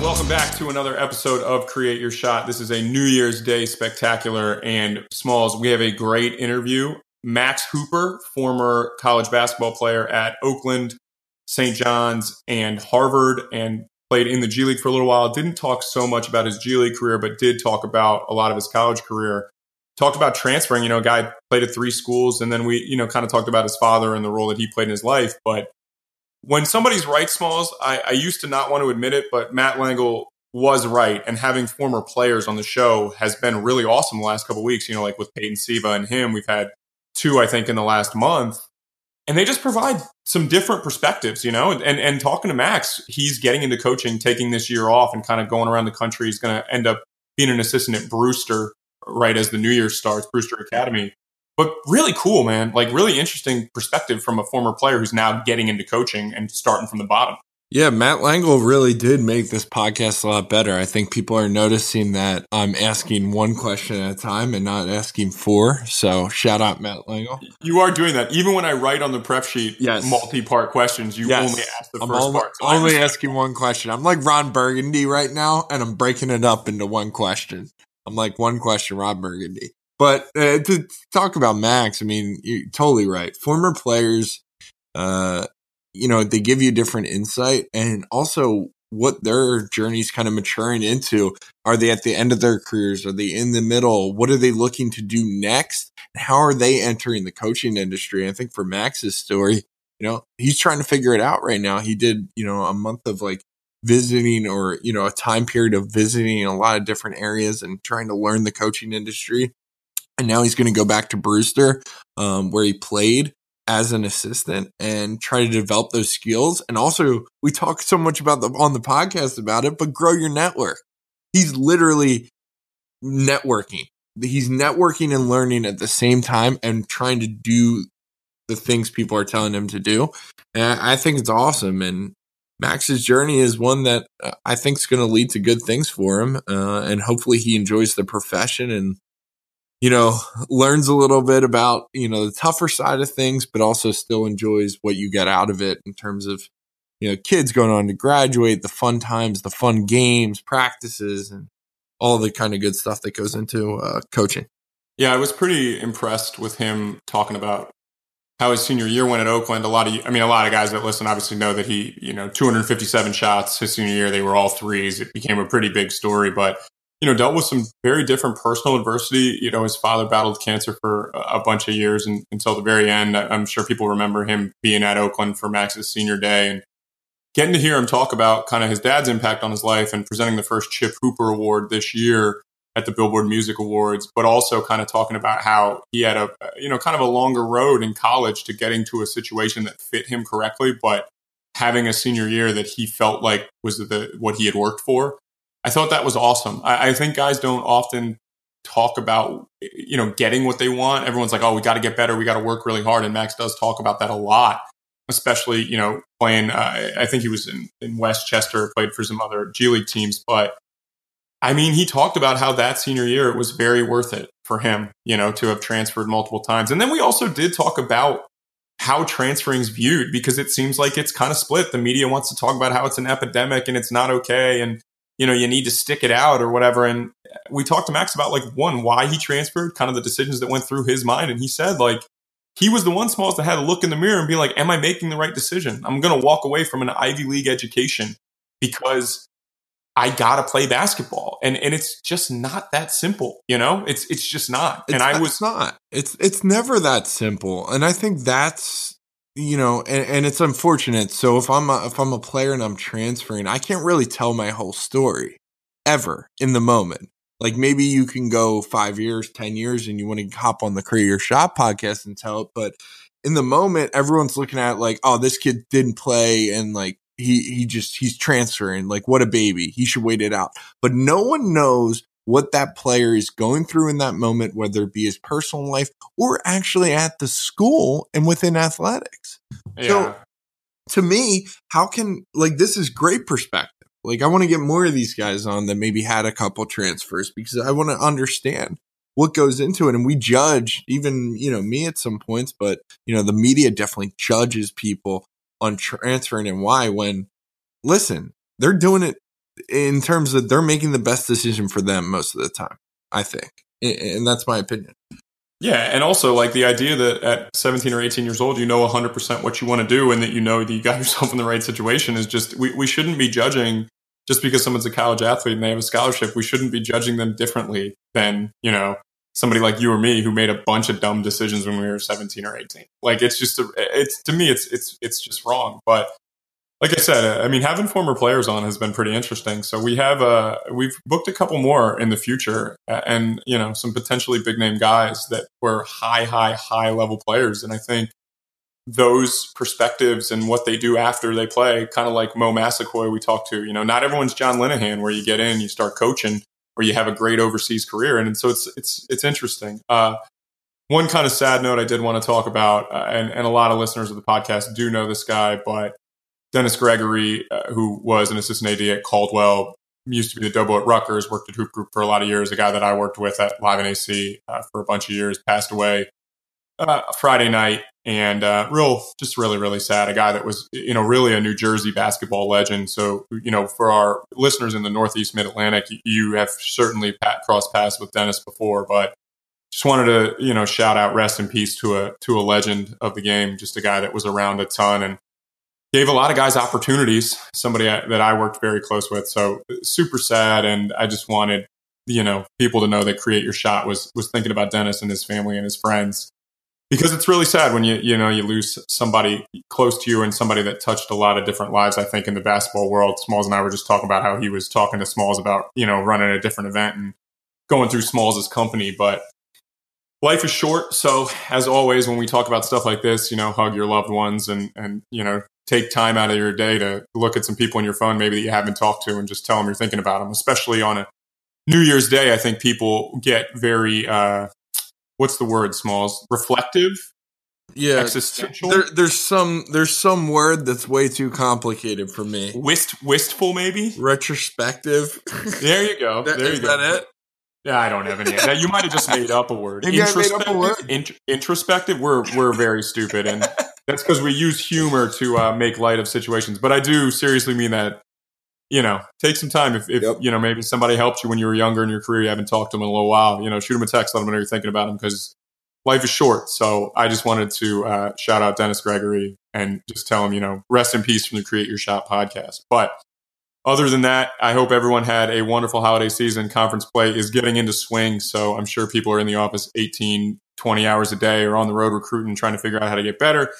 Welcome back to another episode of Create Your Shot. This is a New Year's Day spectacular. And Smalls, we have a great interview. Max Hooper, former college basketball player at Oakland, St. John's, and Harvard, and played in the G League for a little while. Didn't talk so much about his G League career, but did talk about a lot of his college career. Talked about transferring. You know, a guy played at three schools, and then we, you know, kind of talked about his father and the role that he played in his life. But when somebody's right, Smalls, I, I used to not want to admit it, but Matt Langel was right. And having former players on the show has been really awesome the last couple weeks. You know, like with Peyton Siva and him, we've had two, I think, in the last month. And they just provide some different perspectives, you know. And, and talking to Max, he's getting into coaching, taking this year off, and kind of going around the country. He's going to end up being an assistant at Brewster right as the new year starts, Brewster Academy but really cool, man. Like really interesting perspective from a former player who's now getting into coaching and starting from the bottom. Yeah, Matt Langel really did make this podcast a lot better. I think people are noticing that I'm asking one question at a time and not asking four. So shout out Matt Langel. You are doing that. Even when I write on the prep sheet yes. multi-part questions, you yes. only ask the I'm first only, part. So only asking one question. I'm like Ron Burgundy right now, and I'm breaking it up into one question. I'm like one question, Ron Burgundy. But uh, to talk about Max, I mean, you're totally right. Former players, uh, you know, they give you different insight and also what their journey's kind of maturing into. Are they at the end of their careers? Are they in the middle? What are they looking to do next? How are they entering the coaching industry? I think for Max's story, you know, he's trying to figure it out right now. He did, you know, a month of like visiting or, you know, a time period of visiting a lot of different areas and trying to learn the coaching industry and now he's going to go back to Brewster, um, where he played as an assistant and try to develop those skills. And also, we talk so much about the on the podcast about it, but grow your network. He's literally networking. He's networking and learning at the same time and trying to do the things people are telling him to do. And I think it's awesome. And Max's journey is one that uh, I think is going to lead to good things for him. Uh, and hopefully he enjoys the profession and you know, learns a little bit about, you know, the tougher side of things, but also still enjoys what you get out of it in terms of, you know, kids going on to graduate, the fun times, the fun games, practices, and all the kind of good stuff that goes into uh, coaching. Yeah, I was pretty impressed with him talking about how his senior year went at Oakland. A lot of, I mean, a lot of guys that listen obviously know that he, you know, 257 shots his senior year. They were all threes. It became a pretty big story, but you know, dealt with some very different personal adversity. You know, his father battled cancer for a bunch of years and, until the very end. I'm sure people remember him being at Oakland for Max's senior day and getting to hear him talk about kind of his dad's impact on his life and presenting the first Chip Hooper Award this year at the Billboard Music Awards, but also kind of talking about how he had a, you know, kind of a longer road in college to getting to a situation that fit him correctly, but having a senior year that he felt like was the, what he had worked for I thought that was awesome. I, I think guys don't often talk about you know getting what they want. Everyone's like, oh, we got to get better, we got to work really hard, and Max does talk about that a lot. Especially, you know, playing. Uh, I think he was in, in Westchester, played for some other G League teams, but I mean, he talked about how that senior year it was very worth it for him, you know, to have transferred multiple times. And then we also did talk about how transferring is viewed because it seems like it's kind of split. The media wants to talk about how it's an epidemic and it's not okay, and you know, you need to stick it out or whatever. And we talked to Max about like one, why he transferred, kind of the decisions that went through his mind. And he said like he was the one smallest that had to look in the mirror and be like, Am I making the right decision? I'm gonna walk away from an Ivy League education because I gotta play basketball. And and it's just not that simple, you know? It's it's just not. It's, and I was not. It's it's never that simple. And I think that's you know, and, and it's unfortunate. So if I'm a, if I'm a player and I'm transferring, I can't really tell my whole story ever in the moment. Like maybe you can go five years, ten years, and you want to hop on the Create Your Shot podcast and tell it, but in the moment, everyone's looking at like, oh, this kid didn't play, and like he he just he's transferring. Like what a baby, he should wait it out. But no one knows what that player is going through in that moment, whether it be his personal life or actually at the school and within athletics. Yeah. So to me, how can like this is great perspective. Like I want to get more of these guys on that maybe had a couple transfers because I want to understand what goes into it. And we judge even, you know, me at some points, but you know, the media definitely judges people on transferring and why when listen, they're doing it in terms of they're making the best decision for them most of the time, I think. And that's my opinion. Yeah, and also like the idea that at 17 or 18 years old, you know 100% what you want to do and that you know that you got yourself in the right situation is just, we, we shouldn't be judging just because someone's a college athlete and they have a scholarship. We shouldn't be judging them differently than, you know, somebody like you or me who made a bunch of dumb decisions when we were 17 or 18. Like it's just, a, it's to me, it's, it's, it's just wrong. But like I said, I mean, having former players on has been pretty interesting. So we have uh, we've booked a couple more in the future, and you know, some potentially big name guys that were high, high, high level players. And I think those perspectives and what they do after they play, kind of like Mo Massaquoi we talked to. You know, not everyone's John Linehan, where you get in, you start coaching, or you have a great overseas career, and so it's it's it's interesting. Uh, one kind of sad note I did want to talk about, uh, and, and a lot of listeners of the podcast do know this guy, but Dennis Gregory, uh, who was an assistant AD at Caldwell, used to be the Dobo at Rutgers, worked at Hoop Group for a lot of years. A guy that I worked with at Live and AC uh, for a bunch of years passed away uh, Friday night, and uh, real, just really, really sad. A guy that was, you know, really a New Jersey basketball legend. So, you know, for our listeners in the Northeast Mid Atlantic, you have certainly pat, crossed paths with Dennis before, but just wanted to, you know, shout out rest in peace to a to a legend of the game, just a guy that was around a ton and gave a lot of guys opportunities. Somebody that I worked very close with, so super sad. And I just wanted you know people to know that Create Your Shot was was thinking about Dennis and his family and his friends because it's really sad when you you know you lose somebody close to you and somebody that touched a lot of different lives. I think in the basketball world, Smalls and I were just talking about how he was talking to Smalls about you know running a different event and going through Smalls' company, but life is short. So as always, when we talk about stuff like this, you know, hug your loved ones and, and, you know, take time out of your day to look at some people on your phone, maybe that you haven't talked to and just tell them you're thinking about them, especially on a New Year's Day. I think people get very, uh, what's the word, Smalls? Reflective? Yeah, there, there's some there's some word that's way too complicated for me. Wist wistful, maybe retrospective. There you go. That, there you is go. that it? Yeah, I don't have any. you might have just made up a word. Maybe I made up a word. Int- introspective. We're we're very stupid, and that's because we use humor to uh, make light of situations. But I do seriously mean that. You know, take some time. If, if yep. you know maybe somebody helped you when you were younger in your career, you haven't talked to them in a little while. You know, shoot them a text, let them know you're thinking about them because life is short. So I just wanted to uh, shout out Dennis Gregory and just tell him, you know, rest in peace from the Create Your Shot podcast. But other than that, I hope everyone had a wonderful holiday season. Conference play is getting into swing. So I'm sure people are in the office 18, 20 hours a day or on the road recruiting, trying to figure out how to get better.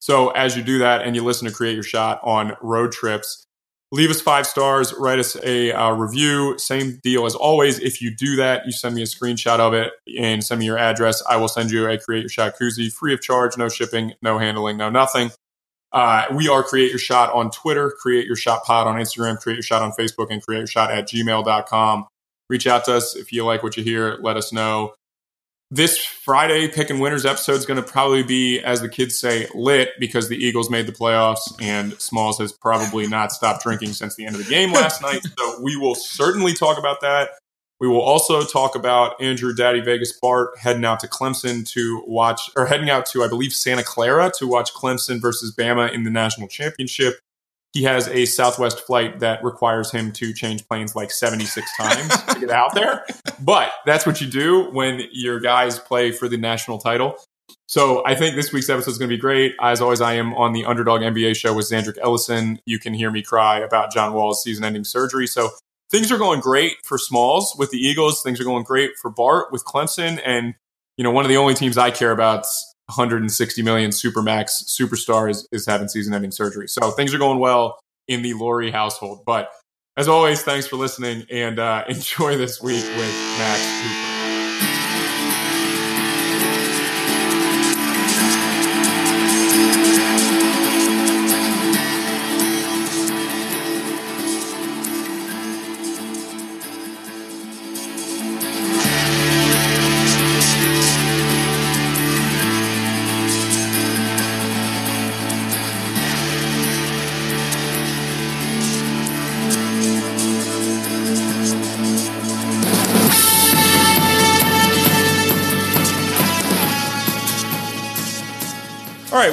So as you do that and you listen to Create Your Shot on road trips, leave us five stars, write us a uh, review. Same deal as always. If you do that, you send me a screenshot of it and send me your address. I will send you a Create Your Shot koozie free of charge, no shipping, no handling, no nothing. Uh, we are Create Your Shot on Twitter, Create Your Shot Pod on Instagram, Create Your Shot on Facebook, and Create Your Shot at gmail.com. Reach out to us if you like what you hear. Let us know. This Friday, Pick and Winners episode is going to probably be, as the kids say, lit because the Eagles made the playoffs and Smalls has probably not stopped drinking since the end of the game last night. So we will certainly talk about that. We will also talk about Andrew Daddy Vegas Bart heading out to Clemson to watch, or heading out to, I believe, Santa Clara to watch Clemson versus Bama in the national championship. He has a Southwest flight that requires him to change planes like 76 times to get out there. But that's what you do when your guys play for the national title. So I think this week's episode is going to be great. As always, I am on the Underdog NBA show with Zandrick Ellison. You can hear me cry about John Wall's season-ending surgery. So things are going great for Smalls with the Eagles. Things are going great for Bart with Clemson. And, you know, one of the only teams I care about 160 million supermax superstar is, is having season ending surgery. So things are going well in the Lurie household. But as always, thanks for listening and uh, enjoy this week with Max Hooper.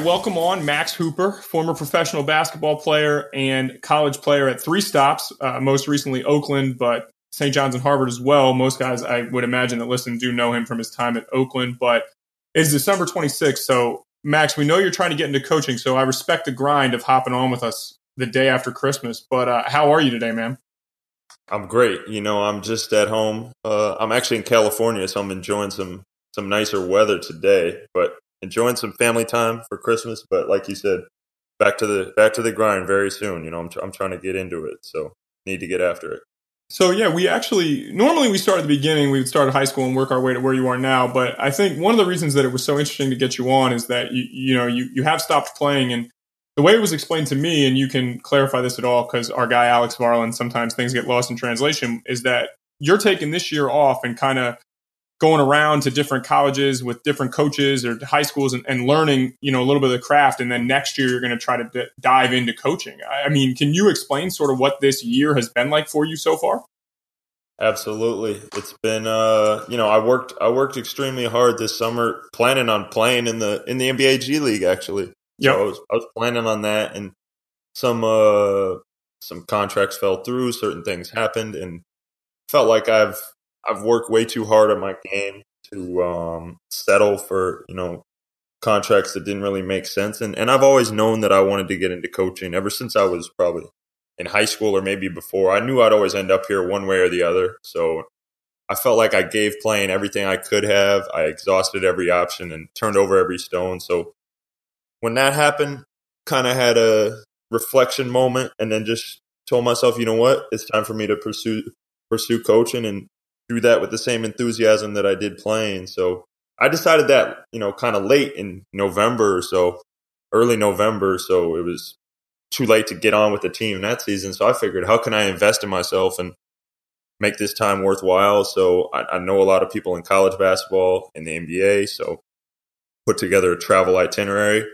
Welcome on Max Hooper, former professional basketball player and college player at three stops, uh, most recently Oakland, but St. John's and Harvard as well. Most guys I would imagine that listen do know him from his time at Oakland, but it's December 26th. So, Max, we know you're trying to get into coaching, so I respect the grind of hopping on with us the day after Christmas. But uh, how are you today, man? I'm great. You know, I'm just at home. Uh, I'm actually in California, so I'm enjoying some some nicer weather today. But enjoying some family time for Christmas. But like you said, back to the back to the grind very soon. You know, I'm I'm trying to get into it, so need to get after it. So yeah, we actually normally we start at the beginning. We would start at high school and work our way to where you are now. But I think one of the reasons that it was so interesting to get you on is that you you know you you have stopped playing and the way it was explained to me, and you can clarify this at all because our guy Alex Varland sometimes things get lost in translation, is that you're taking this year off and kind of going around to different colleges with different coaches or high schools and, and, learning, you know, a little bit of the craft. And then next year you're going to try to d- dive into coaching. I mean, can you explain sort of what this year has been like for you so far? Absolutely. It's been uh, you know, I worked I worked extremely hard this summer planning on playing in the in the NBA G League actually. Yeah. So I was I was planning on that and some uh some contracts fell through, certain things happened and felt like I've I've worked way too hard on my game to um, settle for you know contracts that didn't really make sense. And and I've always known that I wanted to get into coaching ever since I was probably in high school or maybe before. I knew I'd always end up here one way or the other. So I felt like I gave playing everything I could have. I exhausted every option and turned over every stone. So when that happened, kind of had a reflection moment and then just told myself, you know what, it's time for me to pursue pursue coaching and do that with the same enthusiasm that I did playing. So I decided that, you know, kind of late in November or so, early November. So it was too late to get on with the team that season. So I figured, how can I invest in myself and make this time worthwhile? So I, I know a lot of people in college basketball in the NBA. So put together a travel itinerary,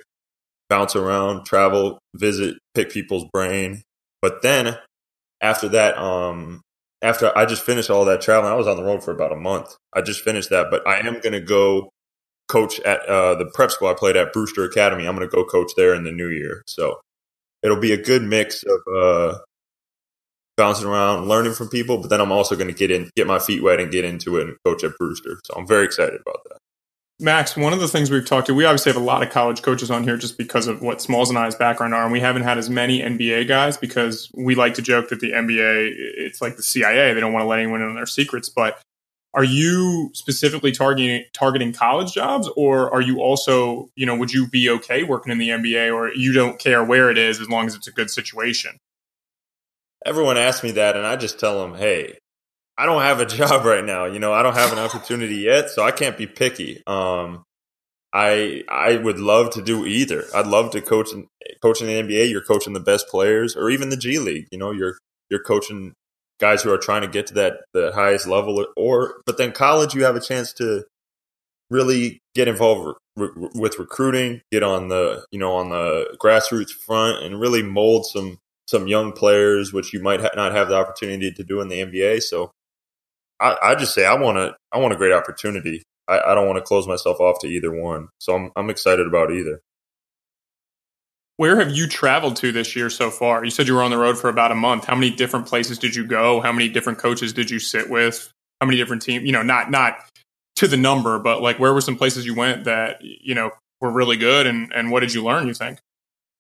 bounce around, travel, visit, pick people's brain. But then after that, um, after I just finished all that traveling, I was on the road for about a month. I just finished that, but I am going to go coach at uh, the prep school I played at Brewster Academy. I'm going to go coach there in the new year. So it'll be a good mix of uh, bouncing around, learning from people, but then I'm also going to get in, get my feet wet, and get into it and coach at Brewster. So I'm very excited about that. Max, one of the things we've talked to, we obviously have a lot of college coaches on here just because of what Smalls and I's background are, and we haven't had as many NBA guys because we like to joke that the NBA it's like the CIA; they don't want to let anyone in on their secrets. But are you specifically targeting targeting college jobs, or are you also, you know, would you be okay working in the NBA, or you don't care where it is as long as it's a good situation? Everyone asks me that, and I just tell them, "Hey, I don't have a job right now. You know, I don't have an opportunity yet, so I can't be picky. Um, I I would love to do either. I'd love to coach in, coach in the NBA. You're coaching the best players, or even the G League. You know, you're you're coaching guys who are trying to get to that the highest level. Or but then college, you have a chance to really get involved re- with recruiting, get on the you know on the grassroots front, and really mold some some young players, which you might ha- not have the opportunity to do in the NBA. So I, I just say I want to I want a great opportunity. I, I don't want to close myself off to either one. So I'm I'm excited about either. Where have you traveled to this year so far? You said you were on the road for about a month. How many different places did you go? How many different coaches did you sit with? How many different teams? You know, not not to the number, but like where were some places you went that you know were really good, and and what did you learn? You think?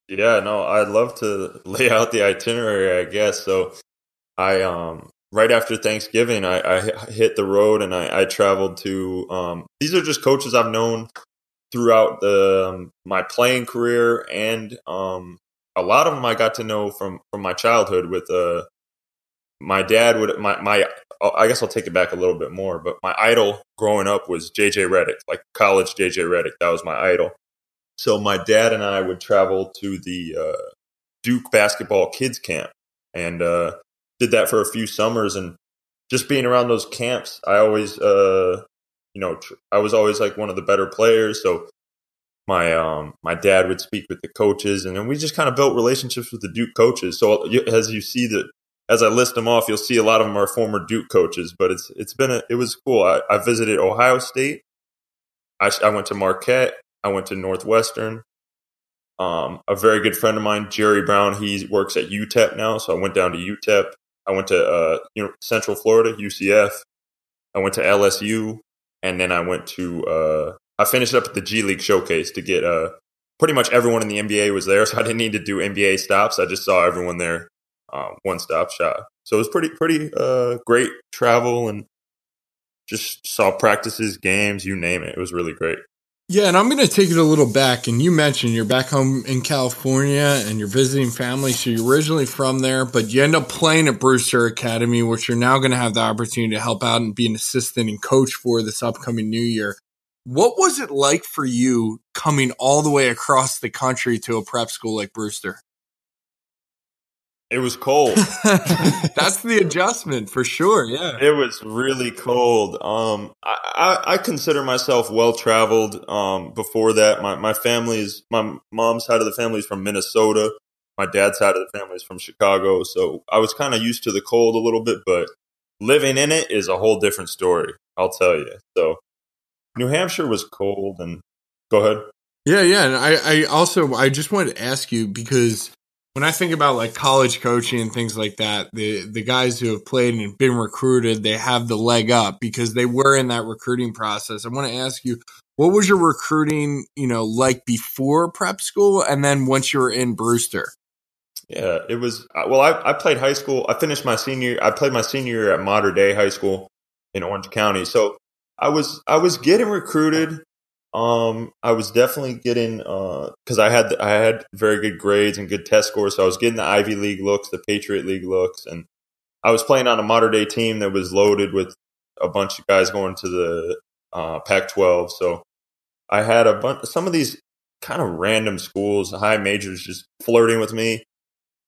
Yeah, no, I'd love to lay out the itinerary. I guess so. I um right after Thanksgiving, I, I hit the road and I, I traveled to. Um, these are just coaches I've known throughout the um, my playing career, and um, a lot of them I got to know from from my childhood. With uh, my dad would my my. I guess I'll take it back a little bit more, but my idol growing up was JJ Redick, like college JJ Redick. That was my idol. So my dad and I would travel to the uh, Duke basketball kids camp, and uh, did that for a few summers and just being around those camps, I always, uh, you know, tr- I was always like one of the better players. So my um my dad would speak with the coaches, and then we just kind of built relationships with the Duke coaches. So as you see that, as I list them off, you'll see a lot of them are former Duke coaches. But it's it's been a it was cool. I, I visited Ohio State. I, I went to Marquette. I went to Northwestern. Um, a very good friend of mine, Jerry Brown, he works at UTEP now. So I went down to UTEP. I went to uh, you know, Central Florida, UCF. I went to LSU, and then I went to uh, I finished up at the G League showcase to get uh, pretty much everyone in the NBA was there, so I didn't need to do NBA stops. I just saw everyone there, uh, one stop shop. So it was pretty pretty uh, great travel and just saw practices, games, you name it. It was really great. Yeah, and I'm going to take it a little back. And you mentioned you're back home in California and you're visiting family. So you're originally from there, but you end up playing at Brewster Academy, which you're now going to have the opportunity to help out and be an assistant and coach for this upcoming new year. What was it like for you coming all the way across the country to a prep school like Brewster? It was cold. That's the adjustment for sure. Yeah, it was really cold. Um, I, I, I consider myself well traveled. Um, before that, my my family's my mom's side of the family is from Minnesota. My dad's side of the family is from Chicago. So I was kind of used to the cold a little bit, but living in it is a whole different story. I'll tell you. So New Hampshire was cold, and go ahead. Yeah, yeah, and I, I also I just wanted to ask you because when I think about like college coaching and things like that, the the guys who have played and been recruited, they have the leg up because they were in that recruiting process. I want to ask you, what was your recruiting, you know, like before prep school, and then once you were in Brewster? Yeah, it was. Uh, well, I, I played high school. I finished my senior. I played my senior year at Mater Dei High School in Orange County. So I was I was getting recruited um, I was definitely getting because uh, I had I had very good grades and good test scores, so I was getting the Ivy League looks, the Patriot League looks, and I was playing on a Mater Dei team that was loaded with a bunch of guys going to the uh, Pac-12. So I had a bunch, some of these kind of random schools, high majors, just flirting with me,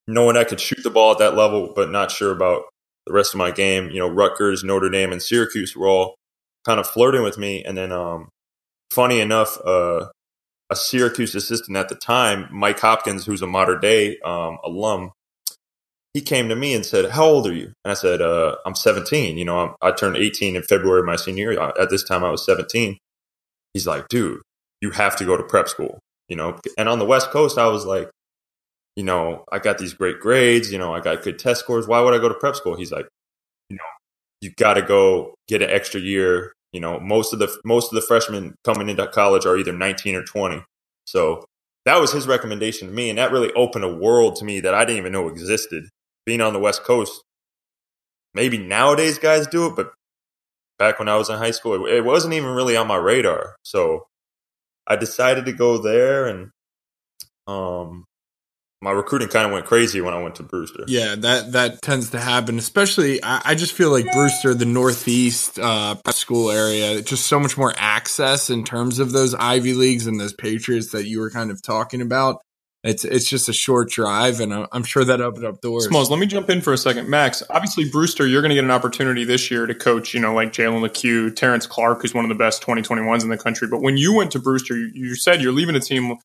knowing I could shoot the ball at that level, but not sure about the rest of my game. You know, Rutgers, Notre Dame, and Syracuse were all kind of flirting with me, and then um, funny enough, uh, a Syracuse assistant at the time, Mike Hopkins, who's a Mater Dei um, alum, he came to me and said, "How old are you?" And I said, uh, "I'm 17. You know, I'm, i turned 18 in February of my senior year. At this time, I was 17." He's like, "Dude, you have to go to prep school." You know, and on the West Coast, I was like, "You know, I got these great grades. You know, I got good test scores. Why would I go to prep school?" He's like, "You know, you got to go get an extra year you know, most of the most of the freshmen coming into college are either 19 or 20. So that was his recommendation to me, and that really opened a world to me that I didn't even know existed. Being on the West Coast, maybe nowadays guys do it, but back when I was in high school, it, it wasn't even really on my radar. So I decided to go there, and um, my recruiting kind of went crazy when I went to Brewster. Yeah, that that tends to happen. Especially, I, I just feel like Brewster, the Northeast uh, school area, just so much more access in terms of those Ivy leagues and those Patriots that you were kind of talking about. It's it's just a short drive, and I'm sure that opened up doors. Smalls, let me jump in for a second, Max. Obviously, Brewster, you're going to get an opportunity this year to coach. You know, like Jalen Lecque, Terrence Clarke, who's one of the best 2021s in the country. But when you went to Brewster, you, you said you're leaving a team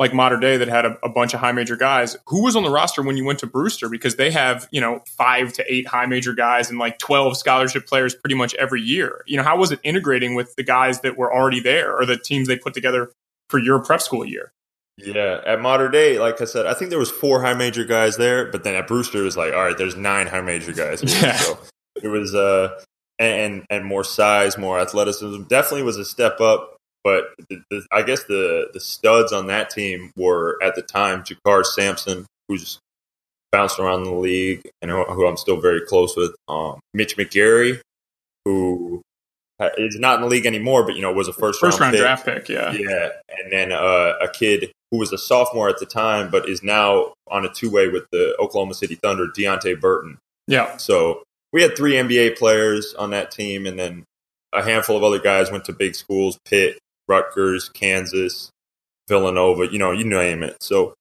like Mater Dei that had a, a, bunch of high major guys. Who was on the roster when you went to Brewster? Because they have, you know, five to eight high major guys and like 12 scholarship players pretty much every year. You know, how was it integrating with the guys that were already there or the teams they put together for your prep school year? Yeah, at Mater Dei, like I said, I think there was four high major guys there, but then at Brewster it was like, all right, there's nine high major guys. Yeah. So it was uh and and more size, more athleticism. Definitely was a step up. But the, the, I guess the the studs on that team were at the time JaKarr Sampson, who's bounced around the league and who, who I'm still very close with. Um, Mitch McGary, who is not in the league anymore, but you know was a first first round, round draft pick. Yeah, yeah, and then uh, a kid who was a sophomore at the time, but is now on a two way with the Oklahoma City Thunder, Deonte Burton. Yeah, so we had three NBA players on that team, and then a handful of other guys went to big schools, Pitt, Rutgers, Kansas, Villanova, you know, you name it. So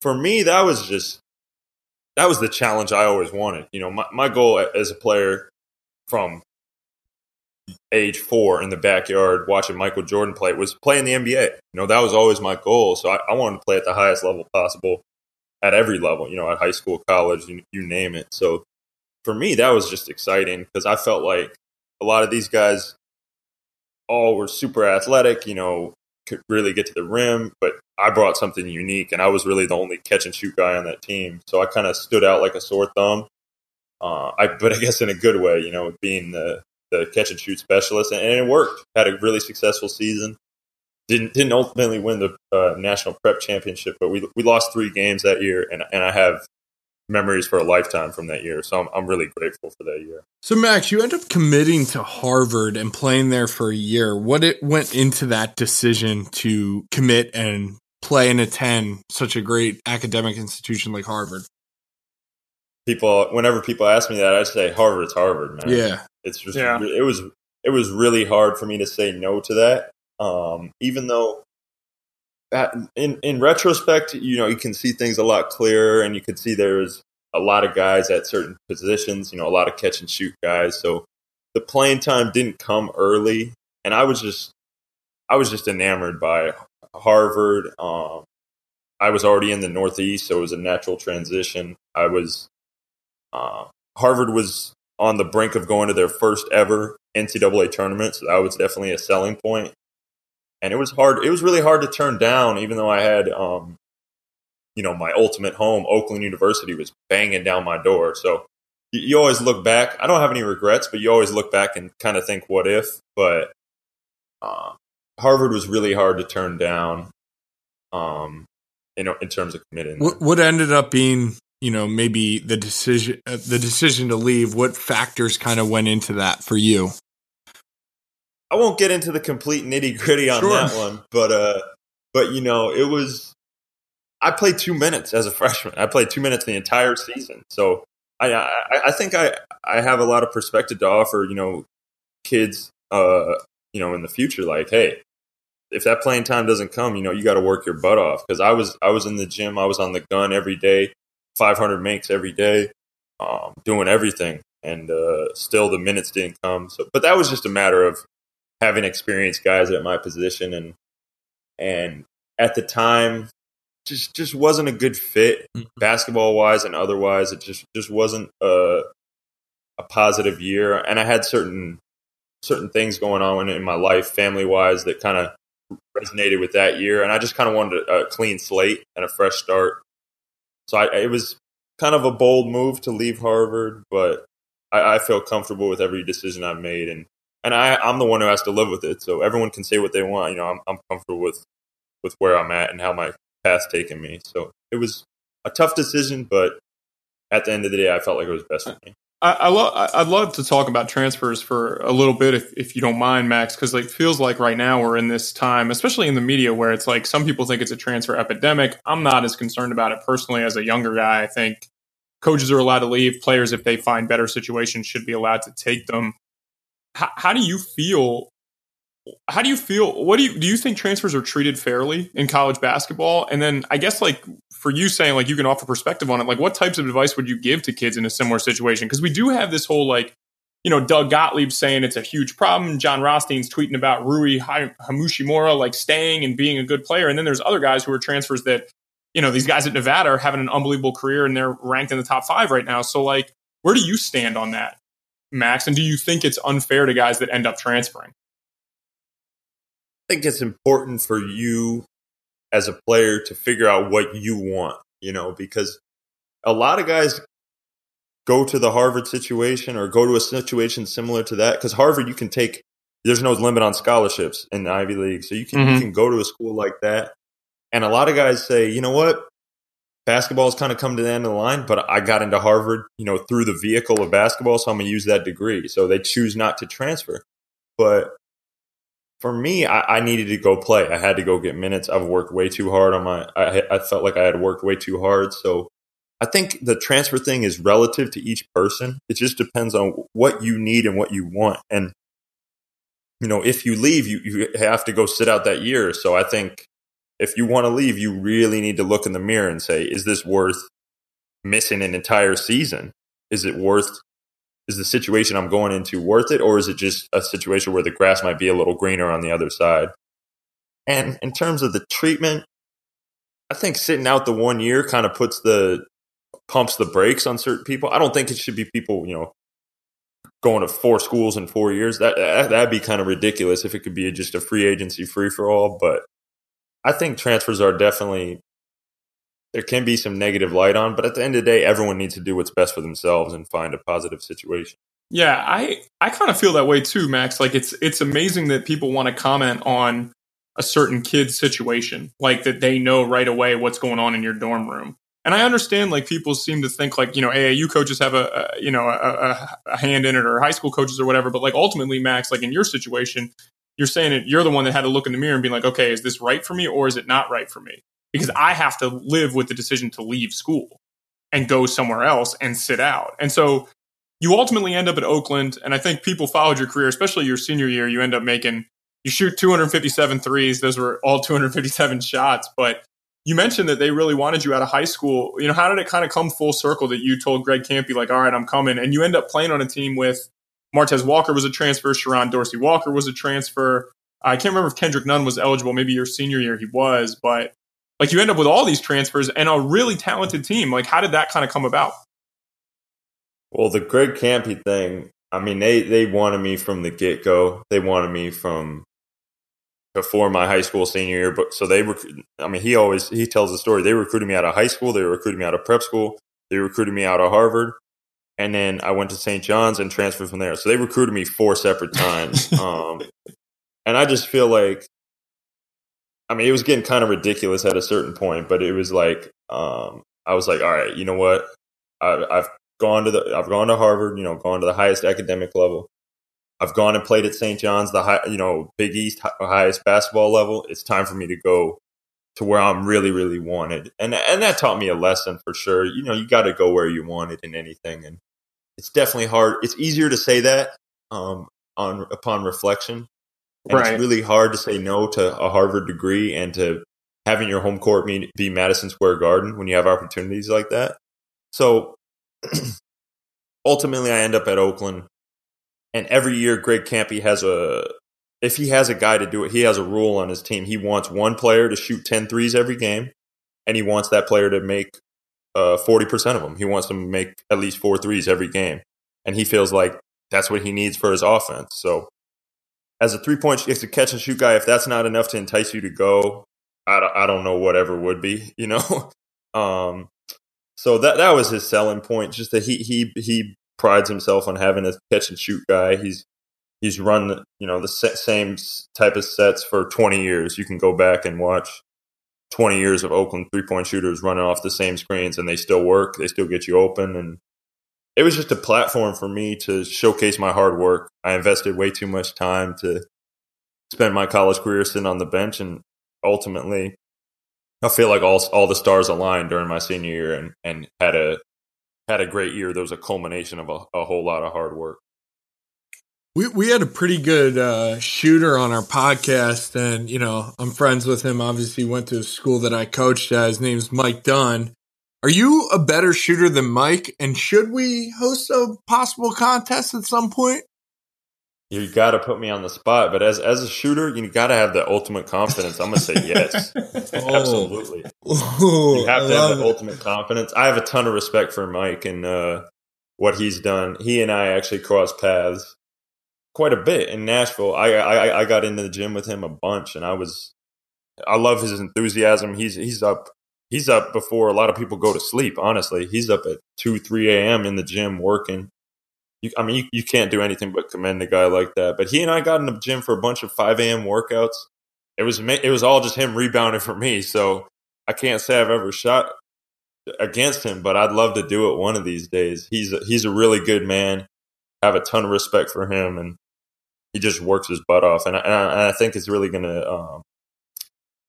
for me, that was just that was the challenge I always wanted. You know, my, my goal as a player from age four in the backyard watching Michael Jordan play was playing the NBA. You know, that was always my goal. So I, I wanted to play at the highest level possible at every level, you know, at high school, college, you, you name it. So for me, that was just exciting because I felt like a lot of these guys all were super athletic, you know, could really get to the rim, but I brought something unique, and I was really the only catch and shoot guy on that team. So I kind of stood out like a sore thumb. Uh, I, but I guess in a good way, you know, being the the catch and shoot specialist, and, and it worked. Had a really successful season. Didn't didn't ultimately win the uh, national prep championship, but we we lost three games that year, and and I have memories for a lifetime from that year. So I'm, I'm really grateful for that year. So Max, you end up committing to Harvard and playing there for a year. What it went into that decision to commit and play and attend such a great academic institution like Harvard? People, whenever people ask me that, I say Harvard's Harvard, man. Yeah, it's just yeah. it was it was really hard for me to say no to that. Um, even though in in retrospect, you know, you can see things a lot clearer, and you can see there's a lot of guys at certain positions. You know, a lot of catch and shoot guys. So the playing time didn't come early, and I was just I was just enamored by Harvard. Um, I was already in the Northeast, so it was a natural transition. I was uh, Harvard was on the brink of going to their first ever NCAA tournament, so that was definitely a selling point and it was hard. It was really hard to turn down, even though I had, um, you know, my ultimate home, Oakland University, was banging down my door. So you, you, always look back. I don't have any regrets, but you always look back and kind of think, what if? But uh, Harvard was really hard to turn down. Um, in, in terms of committing. What, what ended up being, you know, maybe the decision, uh, the decision to leave? What factors kind of went into that for you? I won't get into the complete nitty gritty on sure. that one, but uh, but you know, it was. I played two minutes as a freshman. I played two minutes the entire season, so I I, I think I I have a lot of perspective to offer. You know, kids, uh, you know, in the future, like, hey, if that playing time doesn't come, you know, you got to work your butt off. Because I was I was in the gym, I was on the gun every day, 500 makes every day, um, doing everything, and uh, still the minutes didn't come. So, but that was just a matter of having experienced guys at my position and and at the time just just wasn't a good fit mm-hmm. basketball wise and otherwise. It just just wasn't a a positive year. And I had certain certain things going on in my life family wise that kind of resonated with that year. And I just kind of wanted a clean slate and a fresh start. So I, it was kind of a bold move to leave Harvard but I, I feel comfortable with every decision I've made and and I, I'm the one who has to live with it. So everyone can say what they want. You know, I'm, I'm comfortable with with where I'm at and how my path's taken me. So it was a tough decision, but at the end of the day, I felt like it was best for me. I, I love. I'd love to talk about transfers for a little bit, if, if you don't mind, Max, because like feels like right now we're in this time, especially in the media, where it's like some people think it's a transfer epidemic. I'm not as concerned about it personally as a younger guy. I think coaches are allowed to leave. Players, if they find better situations, should be allowed to take them how, how do you feel how do you feel what do you do you think transfers are treated fairly in college basketball? And then i guess like for you saying like you can offer perspective on it like what types of advice would you give to kids in a similar situation? Because we do have this whole like you know doug gottlieb saying it's a huge problem. Jon rothstein's tweeting about rui hachimura like staying and being a good player. And then there's other guys who are transfers that you know these guys at nevada are having an unbelievable career and they're ranked in the top five right now. So like where do you stand on that Max? And do you think it's unfair to guys that end up transferring? I think it's important for you as a player to figure out what you want, you know, because a lot of guys go to the Harvard situation or go to a situation similar to that because Harvard you can take there's no limit on scholarships in the Ivy League. So you can mm-hmm. you can go to a school like that. And a lot of guys say, you know what? Basketball's kind of come to the end of the line, but I got into Harvard, you know, through the vehicle of basketball, so I'm gonna use that degree. So they choose not to transfer. But for me, I, I needed to go play. I had to go get minutes. I've worked way too hard on my. I, I felt like I had worked way too hard. So I think the transfer thing is relative to each person. It just depends on what you need and what you want. And you know, if you leave, you you have to go sit out that year. So I think if you want to leave, you really need to look in the mirror and say, is this worth missing an entire season? Is it worth, is the situation I'm going into worth it? Or is it just a situation where the grass might be a little greener on the other side? And in terms of the treatment, I think sitting out the one year kind of puts the, pumps the brakes on certain people. I don't think it should be people, you know, going to four schools in four years. That, that that'd be kind of ridiculous if it could be just a free agency free for all. But I think transfers are definitely there can be some negative light on, but at the end of the day, everyone needs to do what's best for themselves and find a positive situation. Yeah, I I kind of feel that way too, Max. Like it's it's amazing that people want to comment on a certain kid's situation, like that they know right away what's going on in your dorm room. And I understand, like people seem to think, like you know, AAU coaches have a, a you know a, a, hand in it, or high school coaches or whatever. But like ultimately, Max, like in your situation, you're saying it. You're the one that had to look in the mirror and be like, okay, is this right for me, or is it not right for me? Because I have to live with the decision to leave school and go somewhere else and sit out. And so you ultimately end up at Oakland. And I think people followed your career, especially your senior year. You end up making you shoot 257 threes. Those were all 257 shots, but you mentioned that they really wanted you out of high school. You know, how did it kind of come full circle that you told Greg Kampe, like, all right, I'm coming? And you end up playing on a team with Martez Walker was a transfer, Sherron Dorsey Walker was a transfer. I can't remember if Kendrick Nunn was eligible. Maybe your senior year he was, but like you end up with all these transfers and a really talented team. Like, how did that kind of come about? Well, the Greg Kampe thing, I mean, they, they wanted me from the get go. They wanted me from before my high school senior year. But so they, rec- I mean, he always he tells the story. They recruited me out of high school. They recruited me out of prep school. They recruited me out of Harvard, and then I went to St. John's and transferred from there. So they recruited me four separate times. um, and I just feel like, I mean, it was getting kind of ridiculous at a certain point. But it was like, um, I was like, all right, you know what? I, I've gone to the, I've gone to Harvard. You know, gone to the highest academic level. I've gone and played at St. John's, the high, you know, Big East highest basketball level. It's time for me to go to where I'm really, really wanted, and and that taught me a lesson for sure. You know, you got to go where you wanted in anything, and it's definitely hard. It's easier to say that um, on upon reflection, and right. it's really hard to say no to a Harvard degree and to having your home court be, be Madison Square Garden when you have opportunities like that. So ultimately, I end up at Oakland and every year, Greg Kampe has a, if he has a guy to do it, he has a rule on his team. He wants one player to shoot 10 threes every game, and he wants that player to make uh, 40% of them. He wants them to make at least four threes every game. And he feels like that's what he needs for his offense. So, as a three point, as a catch and shoot guy, if that's not enough to entice you to go, I don't, I don't know whatever would be, you know? um, so that that was his selling point, just that he he he prides himself on having a catch and shoot guy. He's he's run you know the same type of sets for 20 years. You can go back and watch 20 years of Oakland three point shooters running off the same screens, and they still work. They still get you open, and it was just a platform for me to showcase my hard work. I invested way too much time to spend my college career sitting on the bench, and ultimately, I feel like all all the stars aligned during my senior year, and and had a had a great year. There was a culmination of a, a whole lot of hard work. We we had a pretty good uh, shooter on our podcast, and you know I'm friends with him. Obviously, went to a school that I coached at. His name's Mike Dunn. Are you a better shooter than Mike? And should we host a possible contest at some point? you got to put me on the spot. But as as a shooter, you got to have the ultimate confidence. I'm gonna say yes, oh. absolutely. Ooh, you have to have the it. ultimate confidence. I have a ton of respect for Mike and uh, what he's done. He and I actually crossed paths quite a bit in Nashville. I, I I got into the gym with him a bunch, and I was I love his enthusiasm. He's he's up he's up before a lot of people go to sleep. Honestly, he's up at two three a.m. in the gym working you, I mean, you, you can't do anything but commend a guy like that. But he and I got in the gym for a bunch of 5 a.m. workouts. It was it was all just him rebounding for me. So I can't say I've ever shot against him, but I'd love to do it one of these days. He's a, he's a really good man. I have a ton of respect for him, and he just works his butt off. And I, and I think it's really going to um,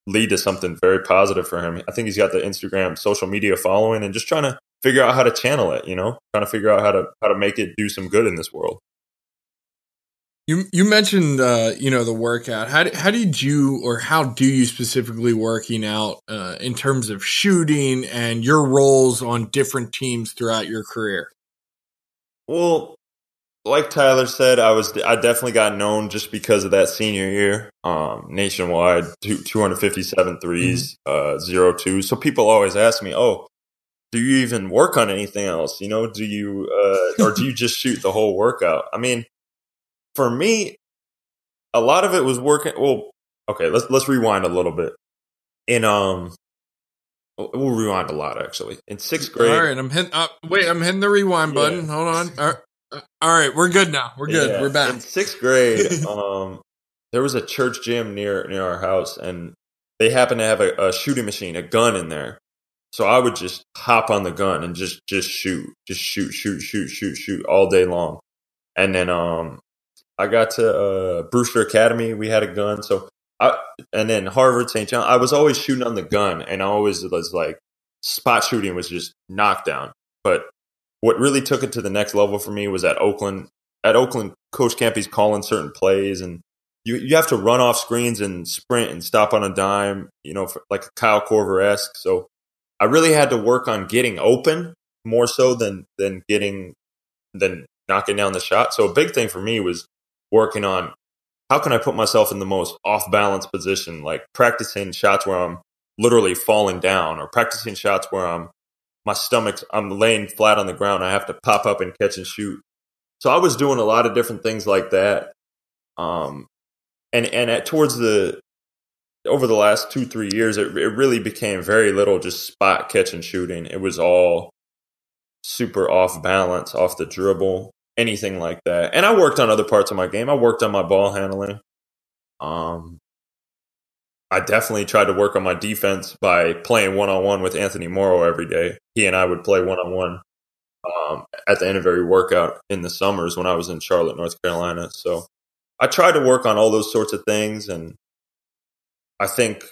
lead to something very positive for him. I think he's got the Instagram social media following, and just trying to figure out how to channel it, you know, trying to figure out how to how to make it do some good in this world. You you mentioned uh, you know the workout. How did, how did you or how do you specifically working out uh, in terms of shooting and your roles on different teams throughout your career? Well, like Tyler said, I was I definitely got known just because of that senior year, um, nationwide, two, 257 threes, mm-hmm. uh, zero two. So people always ask me, "Oh, do you even work on anything else? You know, do you, uh, or do you just shoot the whole workout? I mean, for me, a lot of it was working. Well, okay, let's, let's rewind a little bit. in um we'll rewind a lot actually. In sixth grade. All right, I'm hitting. Uh, wait, I'm hitting the rewind button. Yeah. Hold on. All right. We're good now. We're good. Yeah. We're back. In sixth grade, um, there was a church gym near near our house, and they happened to have a, a, shooting machine, a gun in there. So I would just hop on the gun and just just shoot, just shoot, shoot, shoot, shoot, shoot all day long. And then um, I got to uh, Brewster Academy. We had a gun, so I, and then Harvard, St. John. I was always shooting on the gun, and I always was like spot shooting was just knockdown. But what really took it to the next level for me was at Oakland. At Oakland, Coach Kampe's calling certain plays, and you you have to run off screens and sprint and stop on a dime, you know, like Kyle Korver esque. So I really had to work on getting open more so than than getting than knocking down the shot. So a big thing for me was working on how can I put myself in the most off balance position, like practicing shots where I'm literally falling down or practicing shots where I'm my stomach I'm laying flat on the ground. I have to pop up and catch and shoot. So I was doing a lot of different things like that. Um, and and at towards the over the last two three years, it, it really became very little just spot catch and shooting. It was all super off balance, off the dribble, anything like that. And I worked on other parts of my game. I worked on my ball handling. Um, I definitely tried to work on my defense by playing one on one with Anthony Morrow every day. He and I would play one on one at the end of every workout in the summers when I was in Charlotte, North Carolina. So I tried to work on all those sorts of things. And I think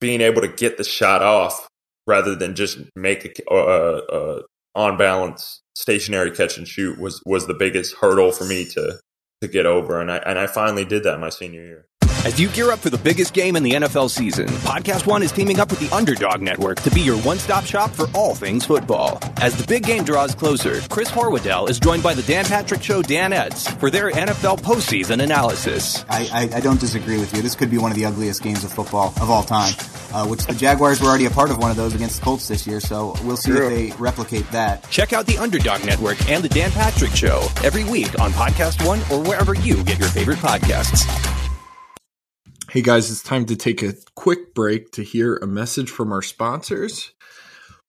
being able to get the shot off rather than just make a, a, a on balance stationary catch and shoot was was the biggest hurdle for me to to get over. And I and I finally did that my senior year. As you gear up for the biggest game in the NFL season, Podcast One is teaming up with the Underdog Network to be your one-stop shop for all things football. As the big game draws closer, Chris Horwoodell is joined by the Dan Patrick Show Danettes for their NFL postseason analysis. I, I, I don't disagree with you. This could be one of the ugliest games of football of all time, uh, which the Jaguars were already a part of one of those against the Colts this year, so we'll see True. if they replicate that. Check out the Underdog Network and the Dan Patrick Show every week on Podcast One or wherever you get your favorite podcasts. Hey guys, it's time to take a quick break to hear a message from our sponsors.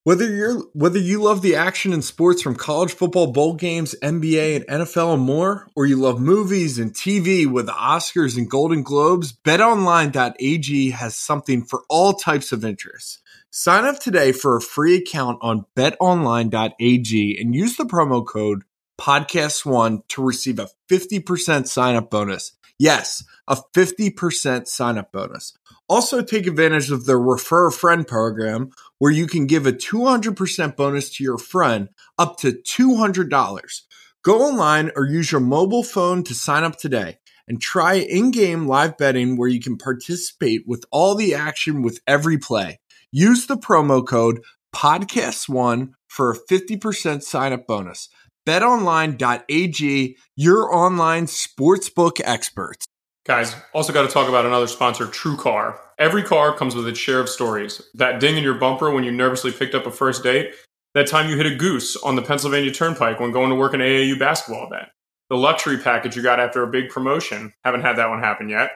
Whether you're whether you love the action in sports from college football bowl games, NBA and NFL and more, or you love movies and TV with the Oscars and Golden Globes, betonline.ag has something for all types of interests. Sign up today for a free account on betonline.ag and use the promo code podcast1 to receive a 50% sign up bonus. Yes, a 50% sign up bonus. Also, take advantage of the Refer a Friend program where you can give a 200% bonus to your friend up to $200. Go online or use your mobile phone to sign up today and try in game live betting where you can participate with all the action with every play. Use the promo code podcast1 for a 50% sign up bonus betonline.ag, your online sportsbook experts. Guys, also got to talk about another sponsor, TrueCar. Every car comes with its share of stories. That ding in your bumper when you nervously picked up a first date, that time you hit a goose on the Pennsylvania Turnpike when going to work an AAU basketball event, the luxury package you got after a big promotion, haven't had that one happen yet,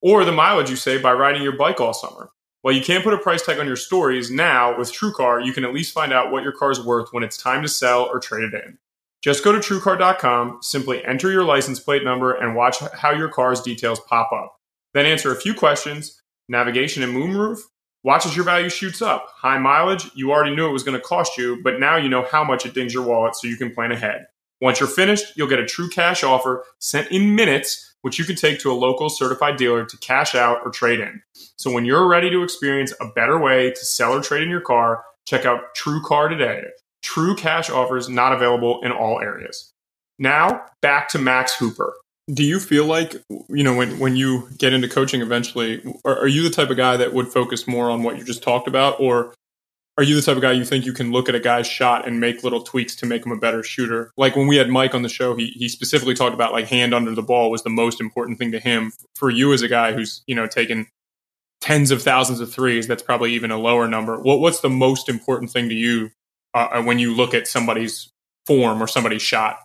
or the mileage you save by riding your bike all summer. While you can't put a price tag on your stories, now with TrueCar, you can at least find out what your car is worth when it's time to sell or trade it in. Just go to truecar.com, simply enter your license plate number, and watch how your car's details pop up. Then answer a few questions navigation and moonroof. Watch as your value shoots up. High mileage, you already knew it was going to cost you, but now you know how much it dings your wallet so you can plan ahead. Once you're finished, you'll get a true cash offer sent in minutes, which you can take to a local certified dealer to cash out or trade in. So when you're ready to experience a better way to sell or trade in your car, check out TrueCar today. True cash offers not available in all areas. Now, back to Max Hooper. Do you feel like, you know, when, when you get into coaching eventually, are, are you the type of guy that would focus more on what you just talked about? Or are you the type of guy you think you can look at a guy's shot and make little tweaks to make him a better shooter? Like when we had Mike on the show, he, he specifically talked about like hand under the ball was the most important thing to him. For you as a guy who's, you know, taken tens of thousands of threes, that's probably even a lower number. What, what's the most important thing to you uh, uh, when you look at somebody's form or somebody's shot?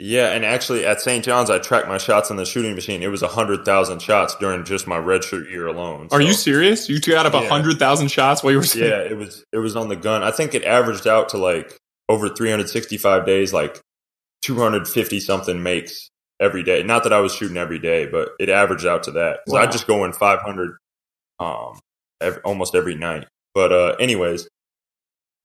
Yeah, and actually at St. John's, I tracked my shots on the shooting machine. It was hundred thousand shots during just my redshirt year alone. So. Are you serious? You got up yeah. hundred thousand shots while you were? Saying- yeah, it was it was on the gun. I think it averaged out to like over 365 days, like 250 something makes every day. Not that I was shooting every day, but it averaged out to that. Wow. I just go in 500 um, every, almost every night. But uh, anyways,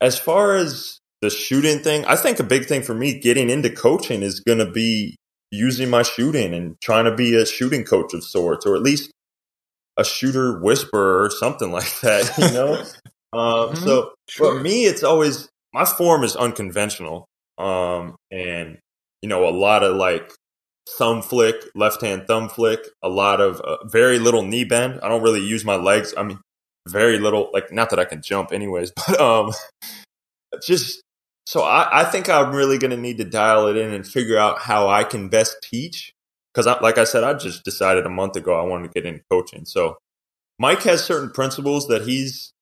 as far as the shooting thing, I think a big thing for me getting into coaching is going to be using my shooting and trying to be a shooting coach of sorts, or at least a shooter whisperer or something like that, you know? um, mm-hmm. So sure. for me, it's always my form is unconventional. Um, and, you know, a lot of like thumb flick, left hand thumb flick, a lot of uh, very little knee bend. I don't really use my legs. I mean, very little, like, not that I can jump anyways, but, um, just so I, I think I'm really to need to dial it in and figure out how I can best teach. Because, like I said, I just decided a month ago I wanted to get into coaching. So Mike has certain principles that he's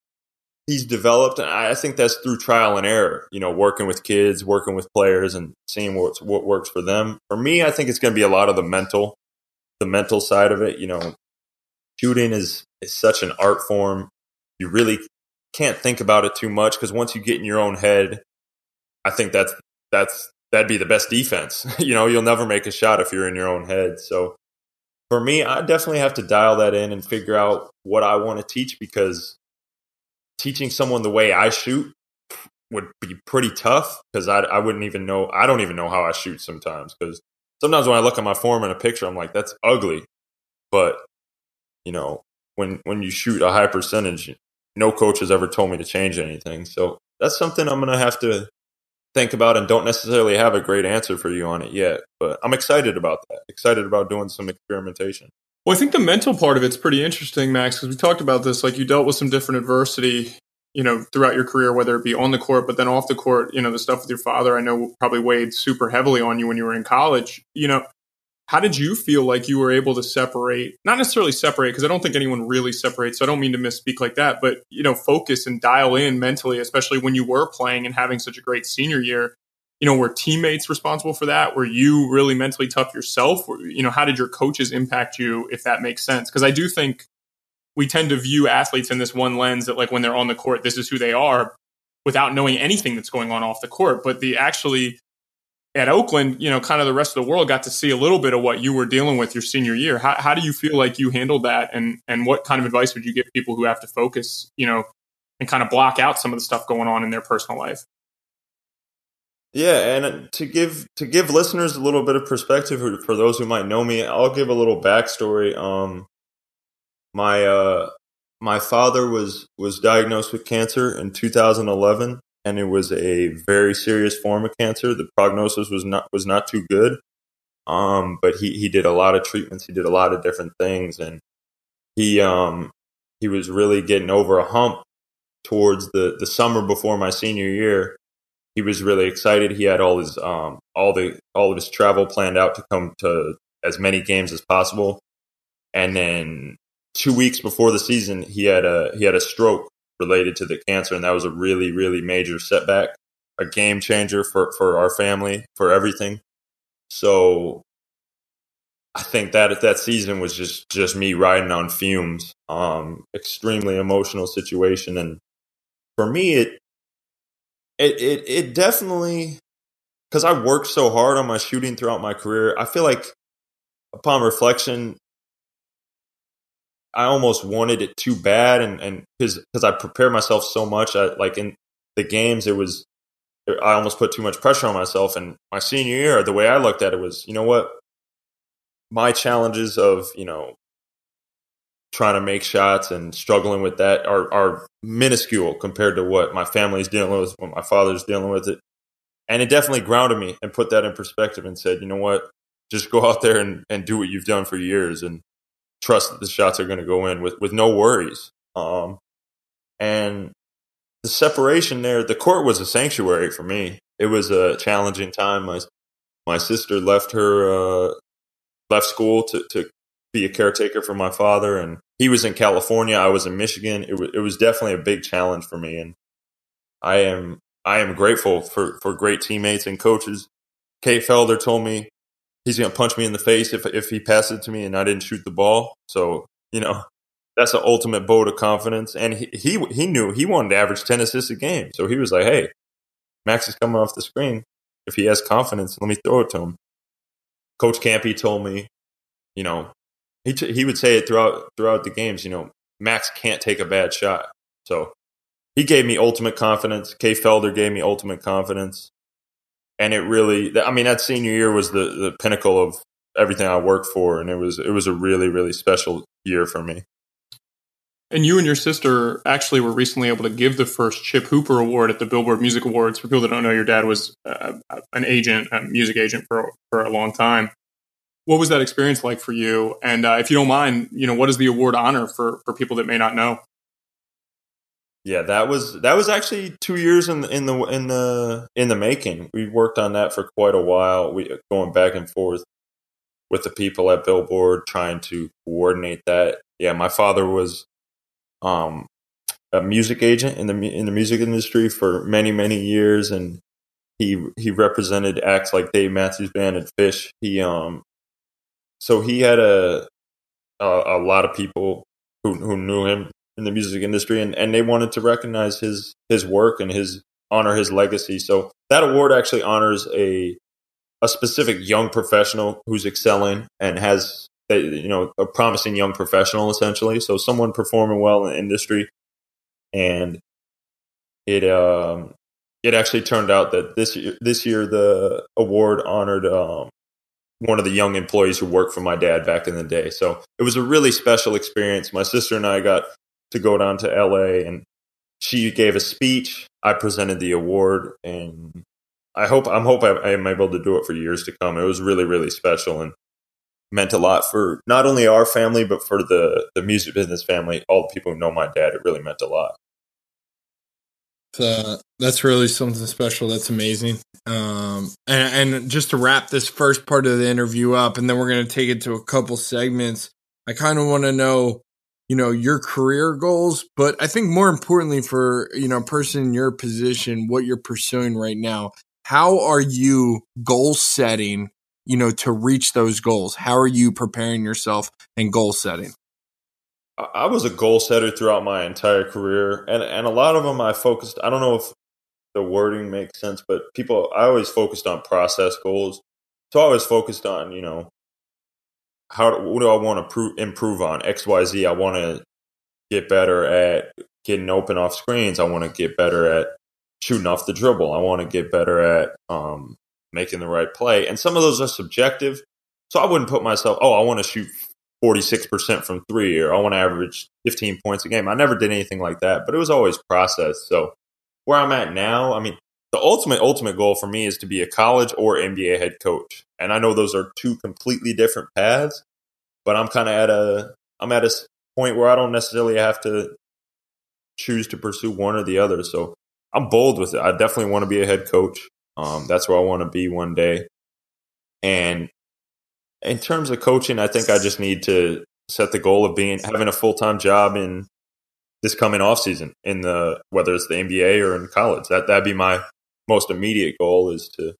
he's developed, and I think that's through trial and error. You know, working with kids, working with players, and seeing what what works for them. For me, I think it's going to be a lot of the mental, the mental side of it. You know, shooting is is such an art form. You really can't think about it too much because once you get in your own head, I think that's that's that'd be the best defense. you know, you'll never make a shot if you're in your own head. So for me, I definitely have to dial that in and figure out what I want to teach because teaching someone the way I shoot would be pretty tough because I, I wouldn't even know. I don't even know how I shoot sometimes because sometimes when I look at my form in a picture, I'm like, that's ugly. But, you know, when, when you shoot a high percentage, no coach has ever told me to change anything. So that's something I'm going to have to think about and don't necessarily have a great answer for you on it yet. But I'm excited about that. Excited about doing some experimentation. Well, I think the mental part of it's pretty interesting, Max, because we talked about this. Like you dealt with some different adversity, you know, throughout your career, whether it be on the court, but then off the court. You know, the stuff with your father, I know probably weighed super heavily on you when you were in college. You know, how did you feel like you were able to separate not necessarily separate because i don't think anyone really separates so i don't mean to misspeak like that but you know focus and dial in mentally especially when you were playing and having such a great senior year. You know were teammates responsible for that? Were you really mentally tough yourself? You know how did your coaches impact you if that makes sense? Because i do think we tend to view athletes in this one lens that like when they're on the court this is who they are without knowing anything that's going on off the court but the actually at Oakland, you know, kind of the rest of the world got to see a little bit of what you were dealing with your senior year. How, how do you feel like you handled that, and and what kind of advice would you give people who have to focus, you know, and kind of block out some of the stuff going on in their personal life? Yeah, and to give to give listeners a little bit of perspective for those who might know me, I'll give a little backstory. Um, my uh, my father was was diagnosed with cancer in 2011 and it was a very serious form of cancer. The prognosis was not was not too good. Um, but he he did a lot of treatments. He did a lot of different things, and he um he was really getting over a hump towards the the summer before my senior year. He was really excited. He had all his um all the all of his travel planned out to come to as many games as possible. And then two weeks before the season, he had a he had a stroke related to the cancer, and that was a really, really major setback, a game changer for for our family, for everything. So I think that that season was just just me riding on fumes. Um, extremely emotional situation, and for me, it it it, it definitely because I worked so hard on my shooting throughout my career. I feel like upon reflection, I almost wanted it too bad, and and because I prepared myself so much, I, like in the games, it was I almost put too much pressure on myself. And my senior year, the way I looked at it was, you know what, my challenges of you know trying to make shots and struggling with that are are minuscule compared to what my family's dealing with, what my father's dealing with it, and it definitely grounded me and put that in perspective and said, you know what, just go out there and, and do what you've done for years. And trust that the shots are going to go in with, with no worries. Um, and the separation there, the court was a sanctuary for me. It was a challenging time. My my sister left her uh, left school to to be a caretaker for my father, and he was in California. I was in Michigan. It was it was definitely a big challenge for me, and I am I am grateful for for great teammates and coaches Kay Felder told me he's going to punch me in the face if if he passes it to me and I didn't shoot the ball. So you know that's the ultimate vote of confidence. And he, he he knew he wanted to average ten assists a game, so he was like, "Hey, Max is coming off the screen. If he has confidence, let me throw it to him." Coach Kampe told me, you know, he t- he would say it throughout throughout the games. You know, Max can't take a bad shot, so he gave me ultimate confidence. Kay Felder gave me ultimate confidence, and it really, I mean, that senior year was the the pinnacle of everything I worked for, and it was it was a really really special year for me. And you and your sister actually were recently able to give the first Chip Hooper Award at the Billboard Music Awards. For people that don't know, your dad was uh, an agent, a music agent for for a long time. What was that experience like for you? And uh, if you don't mind, you know, what is the award honor for for people that may not know? Yeah, that was that was actually two years in the in the in the in the making. We worked on that for quite a while. We going back and forth with the people at Billboard trying to coordinate that. Yeah, my father was um, a music agent in the in the music industry for many many years, and he he represented acts like Dave Matthews Band and Phish. He um, so he had a a, a lot of people who who knew him in the music industry, and and they wanted to recognize his his work and his honor his legacy. So that award actually honors a a specific young professional who's excelling and has you know a promising young professional essentially. So someone performing well in the industry. And it um it actually turned out that this year, this year the award honored um, one of the young employees who worked for my dad back in the day. So it was a really special experience. My sister and i got to go down to la and she gave a speech i presented the award and i hope i'm hope I, i'm able to do it for years to come it was really really special and meant a lot for not only our family but for the the music business family. All the people who know my dad, it really meant a lot. Uh, that's really something special. That's amazing. Um, and, and just to wrap this first part of the interview up, and then we're going to take it to a couple segments. I kind of want to know, you know, your career goals, but I think more importantly for you know, a person in your position, what you're pursuing right now. How are you goal setting you know, to reach those goals? How are you preparing yourself and goal setting? I was a goal setter throughout my entire career, and and a lot of them I focused. I don't know if the wording makes sense, but people I always focused on process goals. So I was focused on you know how what do I want to prove, improve on X Y Z. I want to get better at getting open off screens. I want to get better at shooting off the dribble. I want to get better at um, making the right play. And some of those are subjective. So I wouldn't put myself, oh, I want to shoot 46% from three or I want to average 15 points a game. I never did anything like that, but it was always process. So where I'm at now, I mean, the ultimate, ultimate goal for me is to be a college or NBA head coach. And I know those are two completely different paths, but I'm kind of at a, I'm at a point where I don't necessarily have to choose to pursue one or the other. So I'm bold with it. I definitely want to be a head coach. Um, that's where I want to be one day. And in terms of coaching, I think I just need to set the goal of being having a full time job in this coming off season in the whether it's the NBA or in college. That that'd be my most immediate goal is to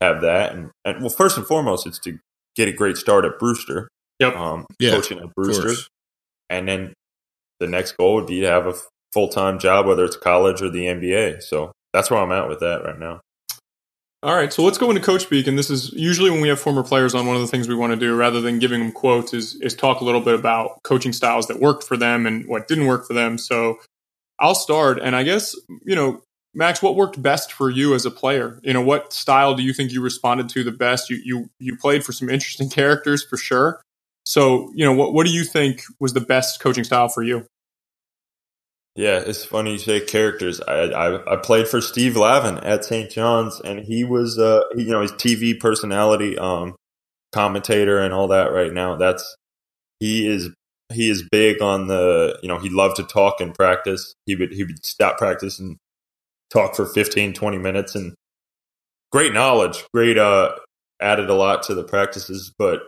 have that. And, and well, first and foremost, it's to get a great start at Brewster. Yep. Um, yeah, coaching at Brewster, and then the next goal would be to have a full time job, whether it's college or the NBA. So that's where I'm at with that right now. All right, so let's go into coach speak, and this is usually when we have former players on. One of the things we want to do, rather than giving them quotes, is is talk a little bit about coaching styles that worked for them and what didn't work for them. So I'll start, and I guess you know, Max, what worked best for you as a player? You know, what style do you think you responded to the best? You you you played for some interesting characters for sure. So you know, what what do you think was the best coaching style for you? Yeah, it's funny you say characters. I, I, I played for Steve Lavin at St. John's, and he was uh you know his TV personality, um, commentator and all that. Right now, that's he is he is big on the you know he loved to talk in practice. He would he would stop practice and talk for 15, 20 minutes, and great knowledge, great uh added a lot to the practices, but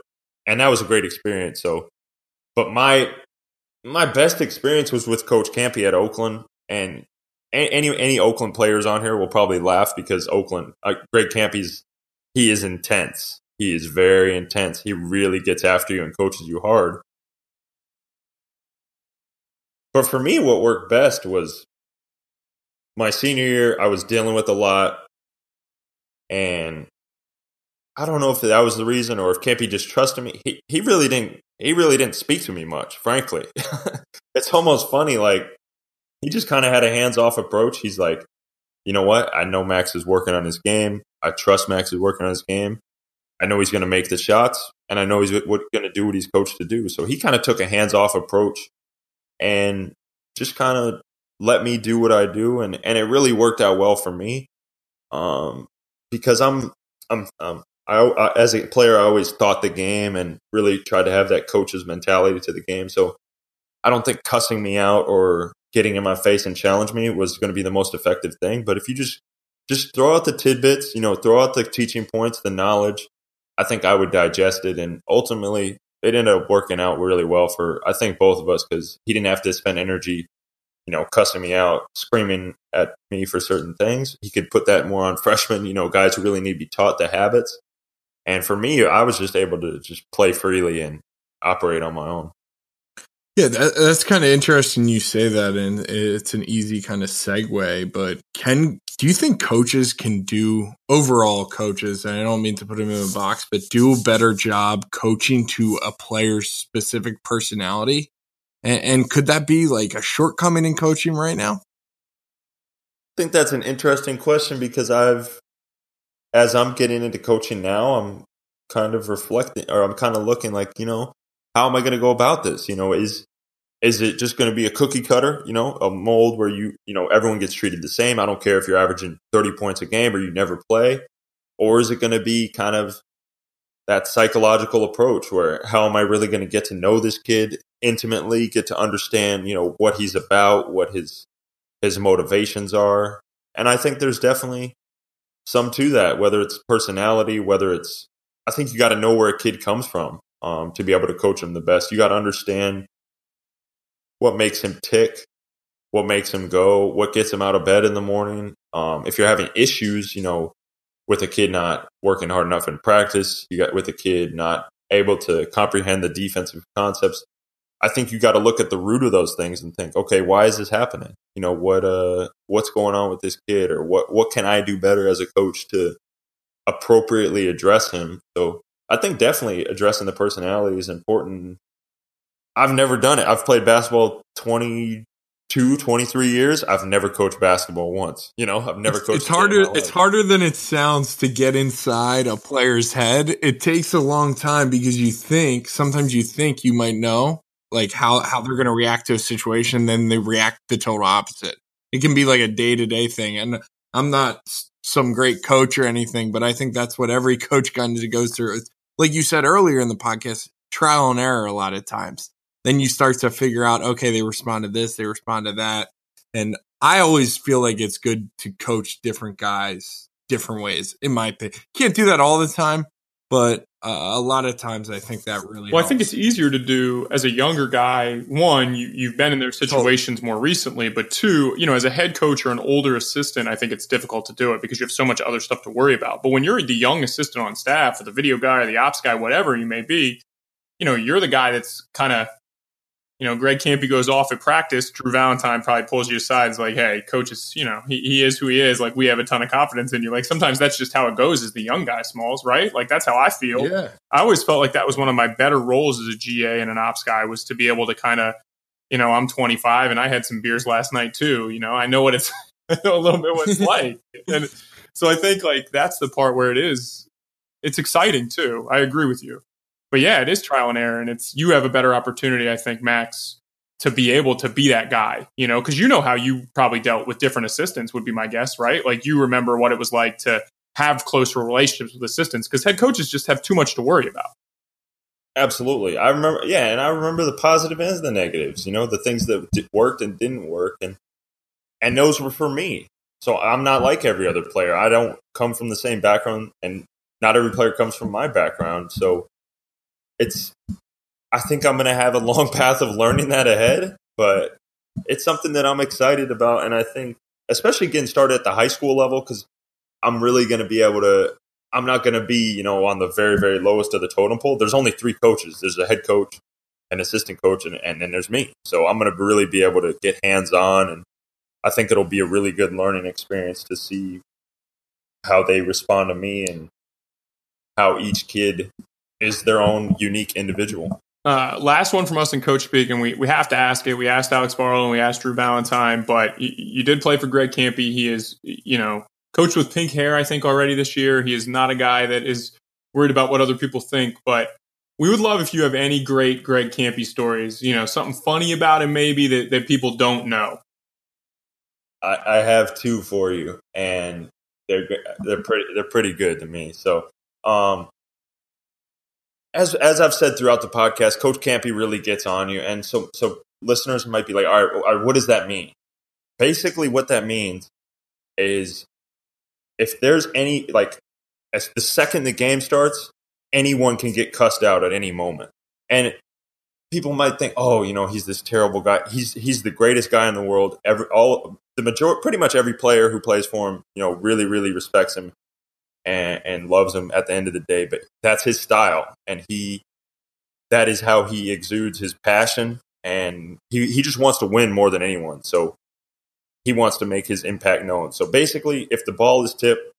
and that was a great experience. So, but my my best experience was with Coach Kampe at Oakland, and any any Oakland players on here will probably laugh because Oakland, uh, Greg Kampe's he is intense. He is very intense. He really gets after you and coaches you hard. But for me, what worked best was my senior year. I was dealing with a lot, and I don't know if that was the reason or if Kampe just trusted me. He he really didn't. He really didn't speak to me much. Frankly, it's almost funny. Like he just kind of had a hands off approach. He's like, you know what? I know Max is working on his game. I trust Max is working on his game. I know he's going to make the shots, and I know he's going to do what he's coached to do. So he kind of took a hands off approach and just kind of let me do what I do, and and it really worked out well for me, um, because I'm I'm, um, I, I, as a player I always thought the game and really tried to have that coach's mentality to the game. So I don't think cussing me out or getting in my face and challenge me was going to be the most effective thing. But if you just just throw out the tidbits, you know, throw out the teaching points, the knowledge, I think I would digest it. And ultimately, it ended up working out really well for, I think, both of us because he didn't have to spend energy, you know, cussing me out, screaming at me for certain things. He could put that more on freshmen, you know, guys who really need to be taught the habits. And for me, I was just able to just play freely and operate on my own. Yeah, that, that's kind of interesting you say that, and it's an easy kind of segue. But can do you think coaches can do overall coaches? And I don't mean to put them in a box, but do a better job coaching to a player's specific personality? And, and could that be like a shortcoming in coaching right now? I think that's an interesting question because I've, as I'm getting into coaching now, I'm kind of reflecting, or I'm kind of looking like you know how am I going to go about this? You know, is is it just going to be a cookie cutter, you know, a mold where you, you know, everyone gets treated the same? I don't care if you're averaging 30 points a game or you never play. Or is it going to be kind of that psychological approach where how am I really going to get to know this kid intimately, get to understand, you know, what he's about, what his his motivations are. And I think there's definitely some to that, whether it's personality, whether it's I think you got to know where a kid comes from um, to be able to coach him the best. You got to understand what makes him tick, what makes him go, what gets him out of bed in the morning. Um, if you're having issues, you know, with a kid not working hard enough in practice, you got with a kid not able to comprehend the defensive concepts. I think you got to look at the root of those things and think, okay, why is this happening? You know, what uh what's going on with this kid or what what can I do better as a coach to appropriately address him? So I think definitely addressing the personality is important. I've never done it. I've played basketball 22, 23 years. I've never coached basketball once. You know, I've never it's, coached. It's harder. It's harder than it sounds to get inside a player's head. It takes a long time because you think sometimes you think you might know like how how they're going to react to a situation, then they react the total opposite. It can be like a day to day thing, and I'm not some great coach or anything, but I think that's what every coach kind of goes through like you said earlier in the podcast, trial and error a lot of times. Then you start to figure out, okay, they respond to this, they respond to that. And I always feel like it's good to coach different guys different ways, in my opinion. Can't do that all the time, but uh, a lot of times I think that really. Well, helps. I think it's easier to do as a younger guy. One, you, you've been in their situations more recently, but two, you know, as a head coach or an older assistant, I think it's difficult to do it because you have so much other stuff to worry about. But when you're the young assistant on staff, or the video guy, or the ops guy, whatever you may be, you know, you're the guy that's kind of you know, Greg Kampe goes off at practice. Drew Valentine probably pulls you aside. It's like, hey, coach is, you know, he, he is who he is. Like, we have a ton of confidence in you. Like, sometimes that's just how it goes as the young guy, Smalls, right? Like, that's how I feel. Yeah. I always felt like that was one of my better roles as a GA and an ops guy was to be able to kind of, you know, I'm 25 and I had some beers last night too. You know, I know what it's, I know a little bit what it's like. And so I think like that's the part where it is, it's exciting too. I agree with you but yeah, it is trial and error, and it's you have a better opportunity, I think, Max, to be able to be that guy, you know, because you know how you probably dealt with different assistants would be my guess, right? Like you remember what it was like to have closer relationships with assistants because head coaches just have too much to worry about. Absolutely, I remember. Yeah, and I remember the positive and the negatives. You know, the things that worked and didn't work, and and those were for me. So I'm not like every other player. I don't come from the same background, and not every player comes from my background. So it's I think I'm going to have a long path of learning that ahead, but it's something that I'm excited about and I think especially getting started at the high school level cuz I'm really going to be able to I'm not going to be, you know, on the very, very lowest of the totem pole. There's only three coaches. There's a head coach, an assistant coach, and, and then there's me. So I'm going to really be able to get hands on. And I think it'll be a really good learning experience to see how they respond to me and how each kid is their own unique individual. Uh, last one from us in Coach Speak, and we, we have to ask it. We asked Alex Barlow and we asked Drew Valentine, but you, you did play for Greg Kampe. He is, you know, coached with pink hair, I think, already this year. He is not a guy that is worried about what other people think, but we would love if you have any great Greg Kampe stories, you know, something funny about him maybe that, that people don't know. I, I have two for you, and they're they're pretty they're pretty good to me. So, um, as as I've said throughout the podcast, Coach Kampe really gets on you, and so so listeners might be like, all right, all right, what does that mean? Basically, what that means is if there's any like as the second the game starts, anyone can get cussed out at any moment, and people might think, oh, you know, he's this terrible guy. He's he's the greatest guy in the world. Every all the major, pretty much every player who plays for him, you know, really really respects him and, and loves him at the end of the day. But that's his style, and he that is how he exudes his passion, and he he just wants to win more than anyone. So he wants to make his impact known. So basically, if the ball is tipped,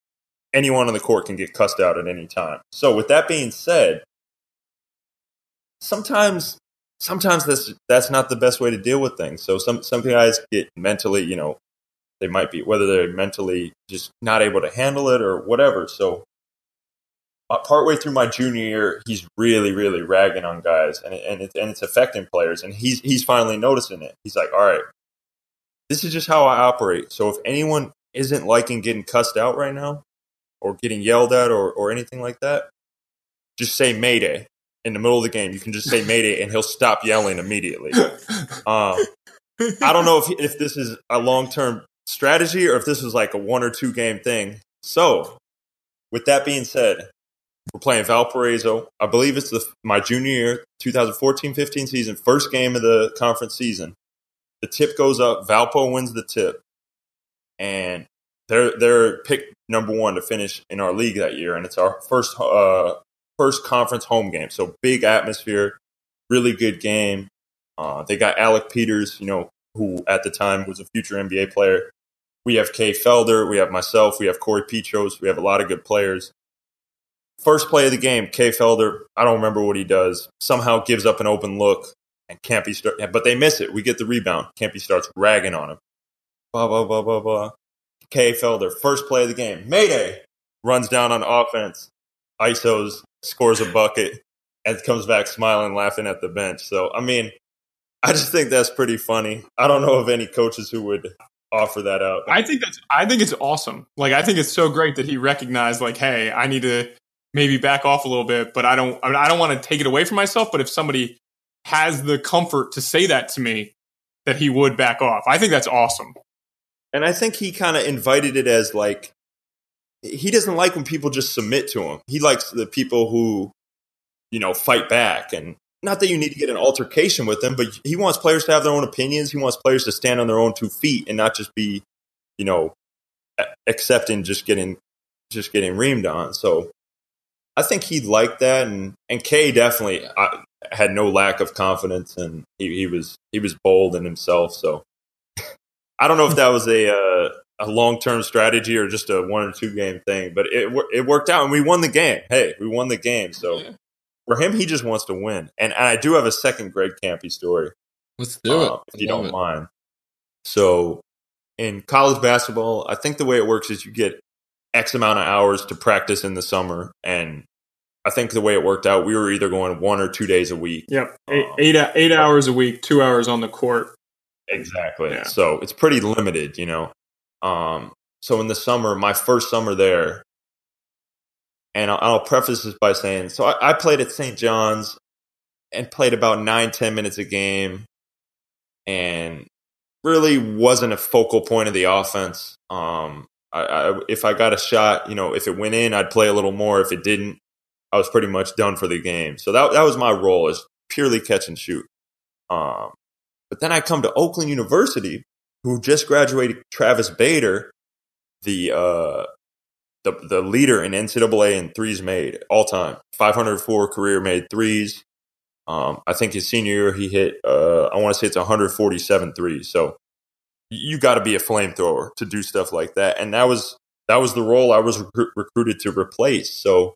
anyone on the court can get cussed out at any time. So with that being said, sometimes sometimes that's that's not the best way to deal with things. So some some guys get mentally, you know, they might be whether they're mentally just not able to handle it or whatever. So uh, partway through my junior year, he's really really ragging on guys, and and it's and it's affecting players, and he's he's finally noticing it. He's like, all right, this is just how I operate. So if anyone isn't liking getting cussed out right now, or getting yelled at, or or anything like that, just say Mayday in the middle of the game. You can just say Mayday, and he'll stop yelling immediately. Um, I don't know if if this is a long term strategy or if this was like a one or two game thing. So, with that being said, we're playing Valparaiso. I believe it's the my junior year, 2014-15 season, first game of the conference season. The tip goes up. Valpo wins the tip, and they're they're picked number one to finish in our league that year, and it's our first uh, first conference home game. So big atmosphere, really good game. Uh, they got Alec Peters, you know, who at the time was a future NBA player. We have Kay Felder, we have myself, we have Corey Petros, we have a lot of good players. First play of the game, Kay Felder, I don't remember what he does, somehow gives up an open look and Kampe start, but they miss it. We get the rebound. Kampe starts ragging on him. Blah, blah, blah, blah, blah. Kay Felder, first play of the game, Mayday, runs down on offense, ISOs, scores a bucket, and comes back smiling, laughing at the bench. So, I mean, I just think that's pretty funny. I don't know of any coaches who would offer that out. I think that's I think it's awesome. Like I think it's so great that he recognized like, hey, I need to maybe back off a little bit, but I don't I, mean, I don't want to take it away from myself. But if somebody has the comfort to say that to me, that he would back off. I think that's awesome. And I think he kind of invited it as like he doesn't like when people just submit to him. He likes the people who, you know, fight back and not that you need to get an altercation with him, but he wants players to have their own opinions. He wants players to stand on their own two feet and not just be, you know, accepting just getting just getting reamed on. So I think he liked that, and and Kay definitely I, had no lack of confidence, and he, he was he was bold in himself. So I don't know if that was a uh, a long term strategy or just a one or two game thing, but it it worked out, and we won the game. Hey, we won the game. So for him, he just wants to win. And, and I do have a second Greg Kampe story. Let's do uh, it. If you don't it. mind. So in college basketball, I think the way it works is you get X amount of hours to practice in the summer. And I think the way it worked out, we were either going one or two days a week. Yep. Eight, um, eight, eight hours a week, two hours on the court. Exactly. Yeah. So it's pretty limited, you know. Um, so in the summer, my first summer there, and I'll, I'll preface this by saying, so I, I played at St. John's and played about nine, ten minutes a game, and really wasn't a focal point of the offense. Um, I, I, if I got a shot, you know, if it went in, I'd play a little more. If it didn't, I was pretty much done for the game. So that that was my role, is purely catch and shoot. Um, but then I come to Oakland University, who just graduated Travis Bader, the uh, the the leader in NCAA in threes made all time. 504 career made threes. Um, I think his senior year he hit. Uh, I want to say it's 147 threes. So you got to be a flamethrower to do stuff like that. And that was that was the role I was rec- recruited to replace. So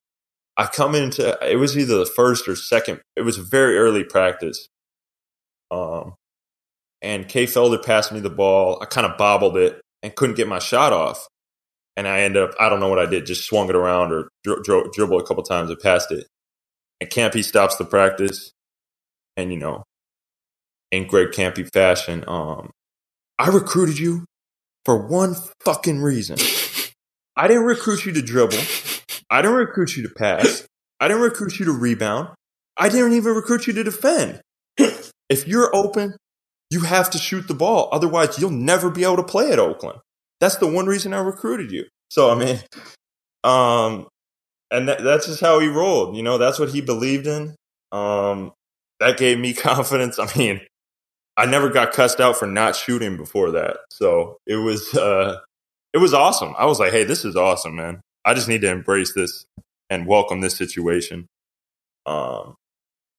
I come into it was either the first or second. It was very early practice. Um, and Kay Felder passed me the ball. I kind of bobbled it and couldn't get my shot off. And I ended up, I don't know what I did, just swung it around or dri- dri- dribbled a couple times and passed it. And Kampe stops the practice. And, you know, in Greg Kampe fashion, um, I recruited you for one fucking reason. I didn't recruit you to dribble. I didn't recruit you to pass. I didn't recruit you to rebound. I didn't even recruit you to defend. if you're open, you have to shoot the ball. Otherwise, you'll never be able to play at Oakland. That's the one reason I recruited you. So, I mean, um, and that, that's just how he rolled. You know, that's what he believed in. Um, that gave me confidence. I mean, I never got cussed out for not shooting before that. So it was, uh, it was awesome. I was like, Hey, this is awesome, man. I just need to embrace this and welcome this situation. Um,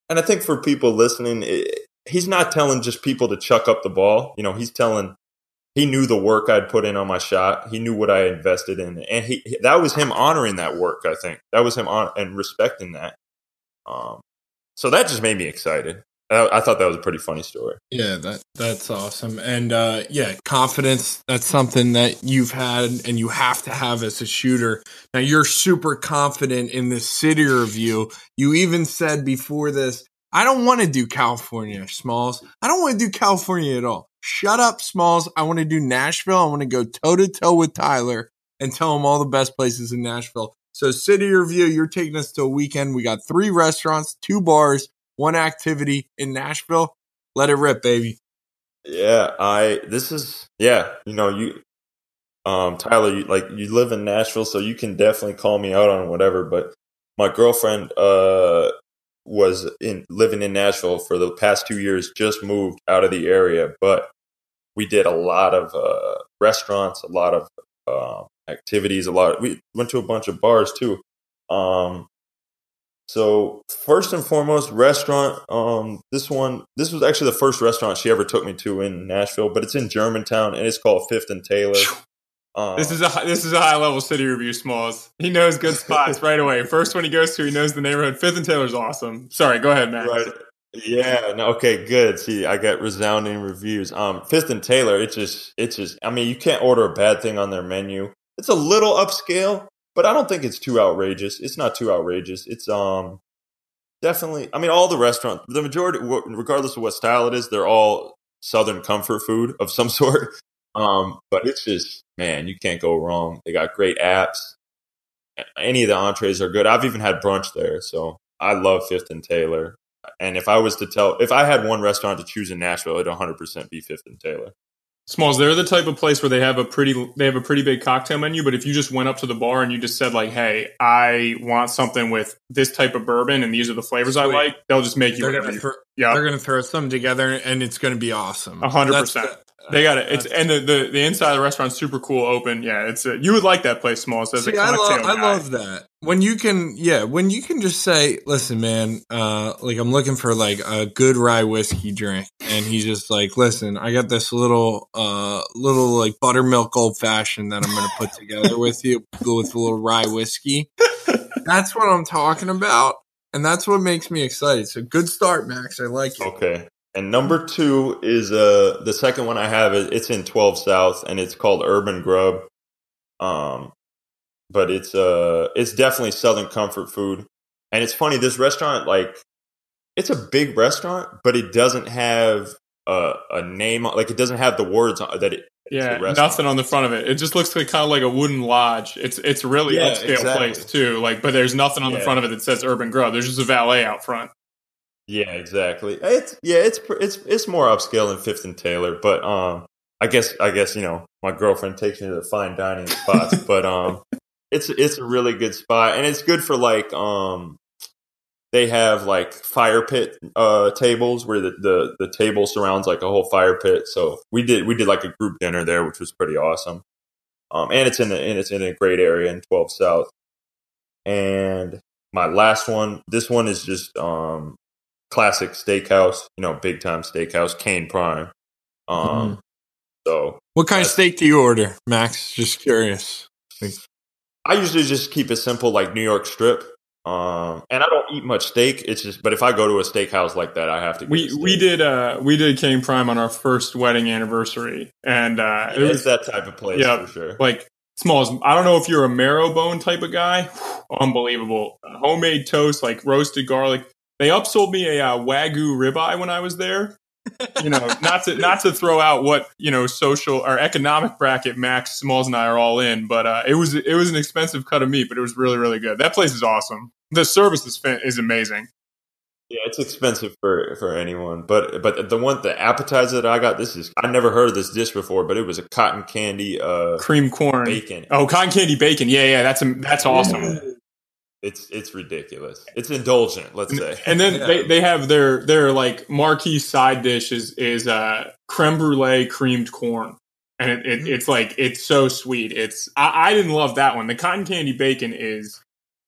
and I think for people listening, it, he's not telling just people to chuck up the ball. You know, he's telling he knew the work I'd put in on my shot. He knew what I invested in, and he that was him honoring that work. I think that was him on and respecting that. Um, so that just made me excited. I, thought that was a pretty funny story. Yeah, that that's awesome. And uh, yeah, confidence. That's something that you've had and you have to have as a shooter. Now you're super confident in this city review. You even said before this, I don't want to do California, Smalls. I don't want to do California at all. Shut up, Smalls. I want to do Nashville. I want to go toe to toe with Tyler and tell him all the best places in Nashville. So, city review, you're taking us to a weekend. We got three restaurants, two bars, one activity in Nashville. Let it rip, baby. Yeah, I this is yeah, you know, you um Tyler, you, like you live in Nashville, so you can definitely call me out on whatever, but my girlfriend uh was in living in Nashville for the past 2 years, just moved out of the area, but we did a lot of uh restaurants, a lot of uh, activities, a lot of, we went to a bunch of bars too. Um so first and foremost, restaurant. Um, this one, this was actually the first restaurant she ever took me to in Nashville, but it's in Germantown and it's called Fifth and Taylor. Um, this is a this is a high level city review. Smalls. He knows good spots right away. First one he goes to, he knows the neighborhood. Fifth and Taylor's awesome. Sorry, go ahead, Max. Right. Yeah. No, okay. Good. See, I got resounding reviews. Um, Fifth and Taylor. It's just, it's just. I mean, you can't order a bad thing on their menu. It's a little upscale, but I don't think it's too outrageous. It's not too outrageous. It's um definitely. I mean, all the restaurants, the majority, regardless of what style it is, they're all Southern comfort food of some sort. Um, but it's just man, you can't go wrong. They got great apps. Any of the entrees are good. I've even had brunch there, so I love Fifth and Taylor. And if I was to tell, if I had one restaurant to choose in Nashville, it'd 100% be Fifth and Taylor. Smalls, they're the type of place where they have a pretty they have a pretty big cocktail menu, but if you just went up to the bar and you just said like, "Hey, I want something with this type of bourbon and these are the flavors Sweet. I like," they'll just make you. They're gonna, yeah, they're gonna throw something together and it's gonna be awesome. A hundred percent. They got it. It's and the, the, the inside of the restaurant's super cool, open. Yeah, it's a, you would like that place, small. So See, I, love, I love that when you can, yeah, when you can just say, "Listen, man, uh, like I'm looking for like a good rye whiskey drink," and he's just like, "Listen, I got this little, uh, little like buttermilk old fashioned that I'm gonna put together with you with a little rye whiskey." That's what I'm talking about, and that's what makes me excited. So good start, Max. I like it. Okay. And number two is uh the second one I have. It's in 12 South, and it's called Urban Grub. Um, but it's uh it's definitely Southern comfort food. And it's funny, this restaurant like it's a big restaurant, but it doesn't have a, a name like it doesn't have the words that it. Yeah, nothing on the front of it. It just looks like kind of like a wooden lodge. It's it's really yeah, upscale exactly. place too. Like, but there's nothing on yeah. the front of it that says Urban Grub. There's just a valet out front. Yeah, exactly. It's yeah, it's it's it's more upscale than Fifth and Taylor, but um, I guess I guess you know my girlfriend takes me to the fine dining spots, but um, it's it's a really good spot, and it's good for like um, they have like fire pit uh tables where the the the table surrounds like a whole fire pit. So we did we did like a group dinner there, which was pretty awesome. um, and it's in the and it's in a great area in 12 South. And my last one, this one is just um, classic steakhouse, you know, big time steakhouse, Kayne Prime. Um, mm-hmm. So, what kind of steak do you order, Max? Just curious. I usually just keep it simple, like New York strip. Um, and I don't eat much steak. It's just, but if I go to a steakhouse like that, I have to. we we did uh we did Kayne Prime on our first wedding anniversary, and uh, it, it was that type of place. Yeah, for sure. Like small. As, I don't know if you're a marrow bone type of guy. Unbelievable, homemade toast, like roasted garlic. They upsold me a uh, wagyu ribeye when I was there. you know, not to not to throw out what you know social or economic bracket Max Smalls and I are all in, but uh, it was it was an expensive cut of meat, but it was really really good. That place is awesome. The service is is amazing. Yeah, it's expensive for for anyone, but but the one the appetizer that I got, this is I never heard of this dish before, but it was a cotton candy uh, cream corn bacon. Oh, cotton candy bacon. Yeah, yeah, that's a, that's awesome. It's it's ridiculous. It's indulgent, let's say. And then yeah. they, they have their their like marquee side dish is is uh, creme brulee creamed corn, and it, it, it's like it's so sweet. It's I, I didn't love that one. The cotton candy bacon is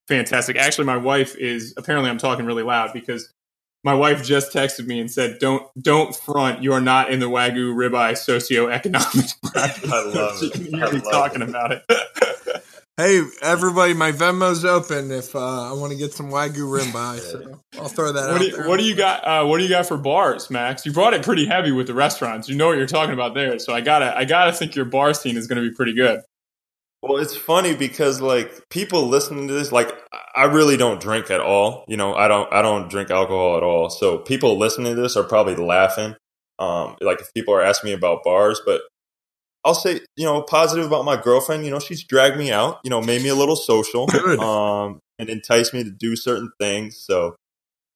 fantastic. Actually, my wife is apparently I'm talking really loud because my wife just texted me and said, "Don't don't front. You are not in the wagyu ribeye socioeconomic bracket." I love it. You hear me talking it. about it. Hey, everybody, my Venmo's open if uh, I want to get some Wagyu ribeye. So I'll throw that what out do you, there. What do you got? Uh, what do you got for bars, Max? You brought it pretty heavy with the restaurants. You know what you're talking about there. So I gotta, I gotta think your bar scene is going to be pretty good. Well, it's funny because like people listening to this, like I really don't drink at all. You know, I don't, I don't drink alcohol at all. So people listening to this are probably laughing. Um, like if people are asking me about bars, but I'll say, you know, positive about my girlfriend. You know, she's dragged me out, you know, made me a little social, um, and enticed me to do certain things. So,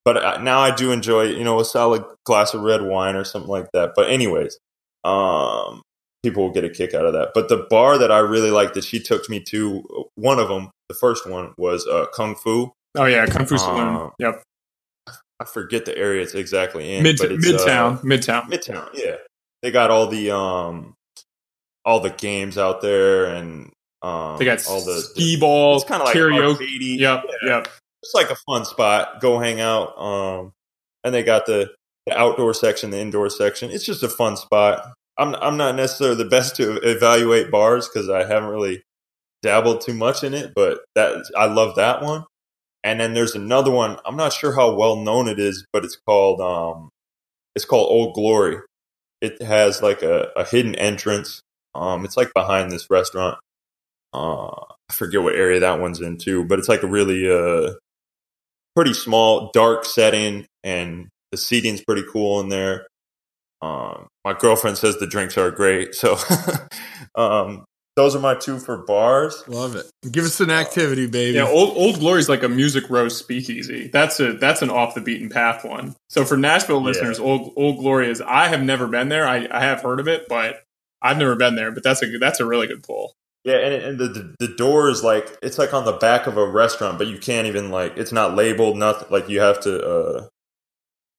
but now I do enjoy, you know, a solid glass of red wine or something like that. But anyways, um, people will get a kick out of that. But the bar that I really like that she took me to, one of them, the first one was uh, Kung Fu. Oh yeah, Kung Fu Saloon. Uh, yep. I forget the area it's exactly in. Mid- midtown, uh, midtown, midtown. Yeah, they got all the um all the games out there and um, they got all the skee ball, it's kind of like karaoke. Yep, yeah. yep. It's like a fun spot. Go hang out. Um, and they got the, the outdoor section, the indoor section. It's just a fun spot. I'm I'm not necessarily the best to evaluate bars because I haven't really dabbled too much in it, but that I love that one. And then there's another one. I'm not sure how well known it is, but it's called um, it's called Old Glory. It has like a, a hidden entrance um, it's like behind this restaurant. Uh, I forget what area that one's in too, but it's like a really uh, pretty small, dark setting, and the seating's pretty cool in there. Um, my girlfriend says the drinks are great, so um, those are my two for bars. Love it. Give us an activity, baby. Yeah, Old Old Glory's like a music row speakeasy. That's a that's an off the beaten path one. So for Nashville listeners, yeah. Old Old Glory is I have never been there. I, I have heard of it, but I've never been there, but that's a that's a really good pool. Yeah, and, and the, the, the door is like it's like on the back of a restaurant, but you can't even like it's not labeled. Nothing like you have to. uh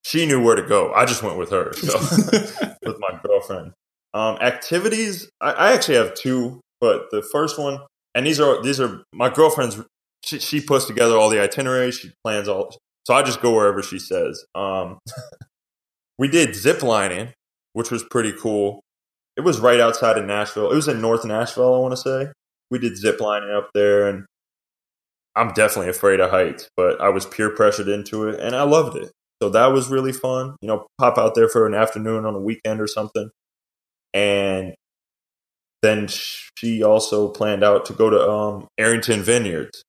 She knew where to go. I just went with her, so with my girlfriend. Um, activities, I, I actually have two, but the first one, and these are these are my girlfriend's. She, she puts together all the itineraries. She plans all, so I just go wherever she says. Um, we did zip lining, which was pretty cool it was right outside of Nashville. It was in North Nashville, I want to say. We did zip lining up there, and I'm definitely afraid of heights, but I was peer pressured into it, and I loved it. So that was really fun. You know, pop out there for an afternoon on a weekend or something. And then she also planned out to go to um, Arrington Vineyards,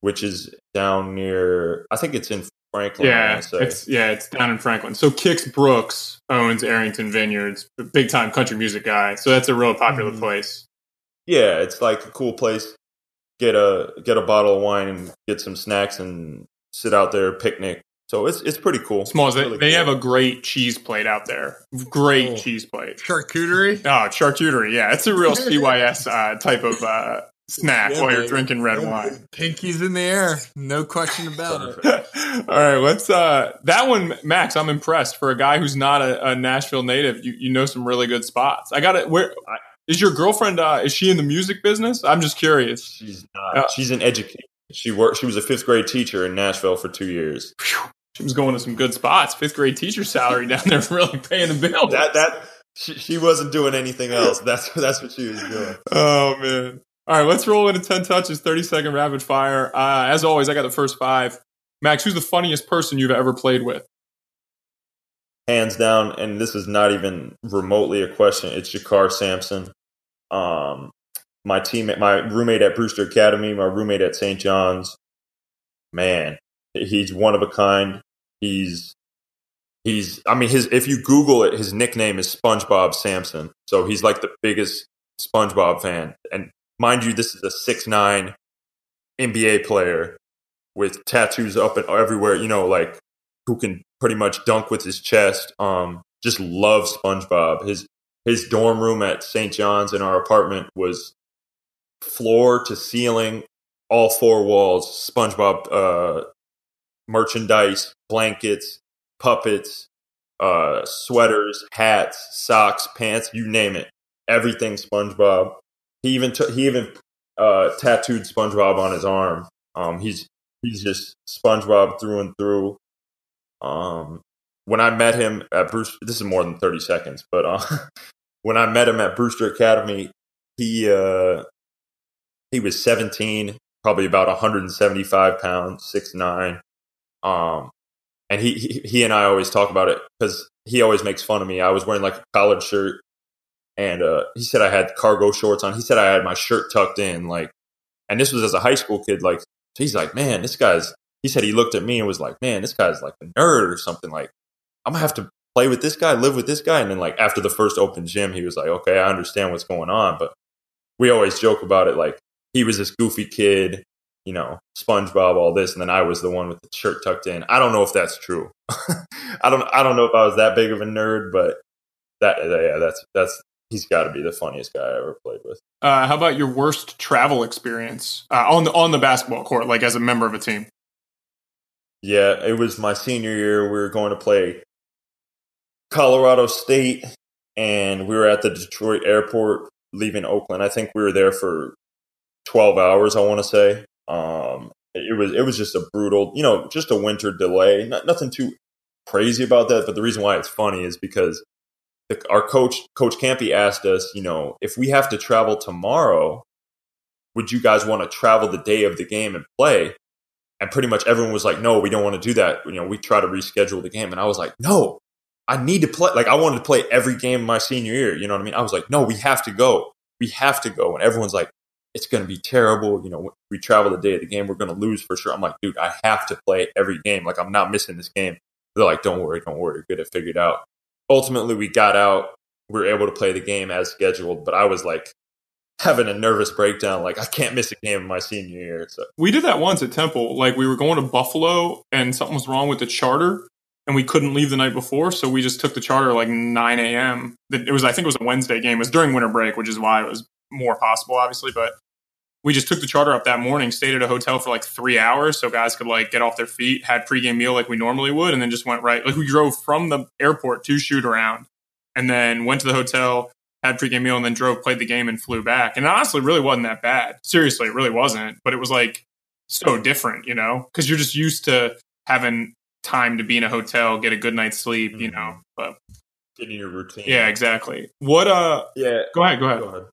which is down near, I think it's in Franklin. Yeah, it's yeah, it's down in Franklin. So Kix Brooks owns Arrington Vineyards, big time country music guy. So that's a real popular mm-hmm. place. Yeah, it's like a cool place. Get a get a bottle of wine and get some snacks and sit out there picnic. So it's it's pretty cool. Smalls, really they, cool. have a great cheese plate out there. Great oh. cheese plate. Charcuterie? Oh, charcuterie. Yeah, it's a real CYS uh, type of uh, snack yeah, while you're drinking red wine. Pinkies in the air, no question about it. All right, let's. Uh, that one, Max. I'm impressed for a guy who's not a, a Nashville native. You, you know some really good spots. I got it. Where Is your girlfriend? Uh, is she in the music business? I'm just curious. She's not. Uh, she's an educator. She worked. She was a fifth grade teacher in Nashville for two years. She was going to some good spots. Fifth grade teacher salary down there, really paying the bills. That that she, she wasn't doing anything else. That's that's what she was doing. Oh man. All right, let's roll into 10 touches, 30 second rapid fire. Uh, as always, I got the first five. Max, who's the funniest person you've ever played with? Hands down, and this is not even remotely a question. It's JaKarr Sampson. Um, my teammate, my roommate at Brewster Academy, my roommate at St. John's. Man, he's one of a kind. He's he's I mean his if you Google it, his nickname is SpongeBob Sampson. So he's like the biggest SpongeBob fan. And mind you, this is a six nine NBA player with tattoos up and everywhere. You know, like who can pretty much dunk with his chest. Um, just loves SpongeBob. His his dorm room at St. John's in our apartment was floor to ceiling, all four walls, SpongeBob uh, merchandise, blankets, puppets, uh, sweaters, hats, socks, pants, you name it. Everything SpongeBob. He even t- he even uh, tattooed SpongeBob on his arm. Um, he's he's just SpongeBob through and through. Um, when I met him at Bruce, this is more than thirty seconds, but uh, when I met him at Brewster Academy, he uh, he was seventeen, probably about one hundred and seventy five pounds, six nine. Um, and he, he he and I always talk about it because he always makes fun of me. I was wearing like a collared shirt and uh, he said I had cargo shorts on. He said I had my shirt tucked in, like, and this was as a high school kid. Like, he's like, man, this guy's. He said he looked at me and was like, man, this guy's like a nerd or something. Like, I'm gonna have to play with this guy, live with this guy. And then like after the first open gym, he was like, okay, I understand what's going on, but we always joke about it. Like he was this goofy kid, you know, SpongeBob, all this, and then I was the one with the shirt tucked in. I don't know if that's true. I don't. I don't know if I was that big of a nerd, but that yeah, that's that's he's got to be the funniest guy I ever played with. Uh, how about your worst travel experience uh, on the on the basketball court, like as a member of a team? Yeah, it was my senior year. We were going to play Colorado State, and we were at the Detroit airport leaving Oakland. I think we were there for twelve hours. I want to say. Um, it was it was just a brutal, you know, just a winter delay. Not, nothing too crazy about that, but the reason why it's funny is because the, our coach, Coach Kampe, asked us, you know, if we have to travel tomorrow, would you guys want to travel the day of the game and play? And pretty much everyone was like, no, we don't want to do that. You know, we try to reschedule the game. And I was like, no, I need to play. Like, I wanted to play every game my senior year. You know what I mean? I was like, no, we have to go. We have to go. And everyone's like, it's going to be terrible. You know, we travel the day of the game, we're going to lose for sure. I'm like, dude, I have to play every game. Like, I'm not missing this game. They're like, don't worry, don't worry, get it figured out ultimately we got out. We were able to play the game as scheduled, but I was like having a nervous breakdown. Like I can't miss a game in my senior year. So we did that once at Temple. Like we were going to Buffalo, and something was wrong with the charter, and we couldn't leave the night before, so we just took the charter like 9 a.m. It was I think it was a Wednesday game. It was during winter break, which is why it was more possible, obviously. But we just took the charter up that morning, stayed at a hotel for like three hours so guys could like get off their feet, had pregame meal like we normally would, and then just went right. Like we drove from the airport to shoot around and then went to the hotel, had pregame meal, and then drove, played the game, and flew back. And honestly, really wasn't that bad. Seriously, it really wasn't. But it was like so different, you know, because you're just used to having time to be in a hotel, get a good night's sleep, you know. Mm-hmm. But getting your routine. Yeah, exactly. What? Uh, yeah. Go ahead. Go ahead. Go ahead.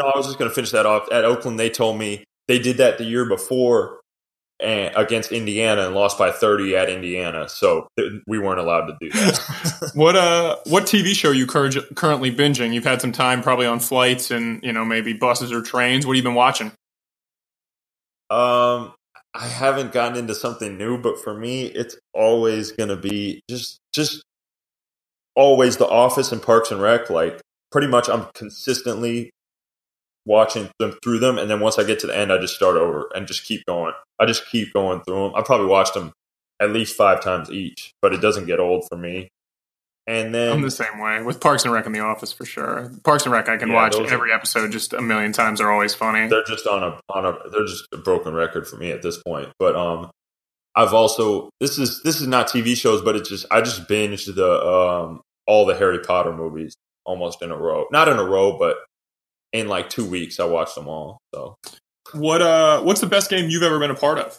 No, I was just going to finish that off. At Oakland, they told me they did that the year before and, against Indiana and lost by 30 at Indiana. So we weren't allowed to do that. what uh what TV show are you cur- currently binging? You've had some time probably on flights and, you know, maybe buses or trains. What have you been watching? Um I haven't gotten into something new, but for me it's always going to be just just always The Office and Parks and Rec like pretty much I'm consistently watching them through them, and then once I get to the end, I just start over and just keep going. I just keep going through them. I probably watched them at least five times each, but it doesn't get old for me. And then I'm the same way with Parks and Rec in the Office for sure. Parks and Rec, I can yeah, watch every are, episode just a million times. They're always funny. They're just on a on a they're just a broken record for me at this point. But um, I've also this is this is not TV shows, but it's just I just binged the um all the Harry Potter movies almost in a row. Not in a row, but in like two weeks. I watched them all. So, what uh, what's the best game you've ever been a part of?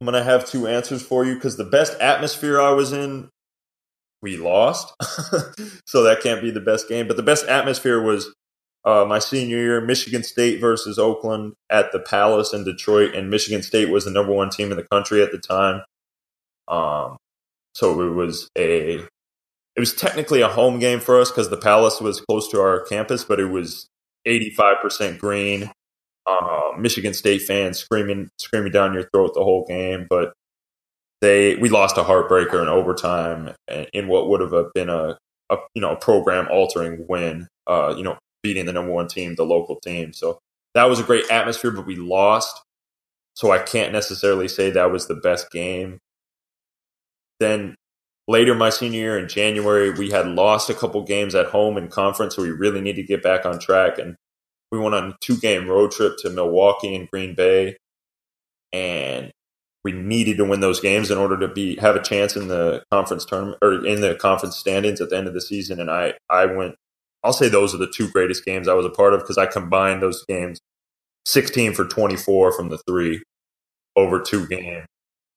I'm gonna have two answers for you because the best atmosphere I was in, we lost, so that can't be the best game. But the best atmosphere was uh, my senior year, Michigan State versus Oakland at the Palace in Detroit, and Michigan State was the number one team in the country at the time. Um, so it was a, it was technically a home game for us because the Palace was close to our campus, but it was 85% green. Uh, Michigan State fans screaming, screaming down your throat the whole game, but they we lost a heartbreaker in overtime in what would have been a, a you know program altering win. Uh, you know, beating the number one team, the local team. So that was a great atmosphere, but we lost. So I can't necessarily say that was the best game. Then later my senior year in January, we had lost a couple games at home in conference, so we really need to get back on track. And we went on a two game road trip to Milwaukee and Green Bay. And we needed to win those games in order to be have a chance in the conference tournament or in the conference standings at the end of the season. And I I went I'll say those are the two greatest games I was a part of because I combined those games 16 for 24 from the three over two games.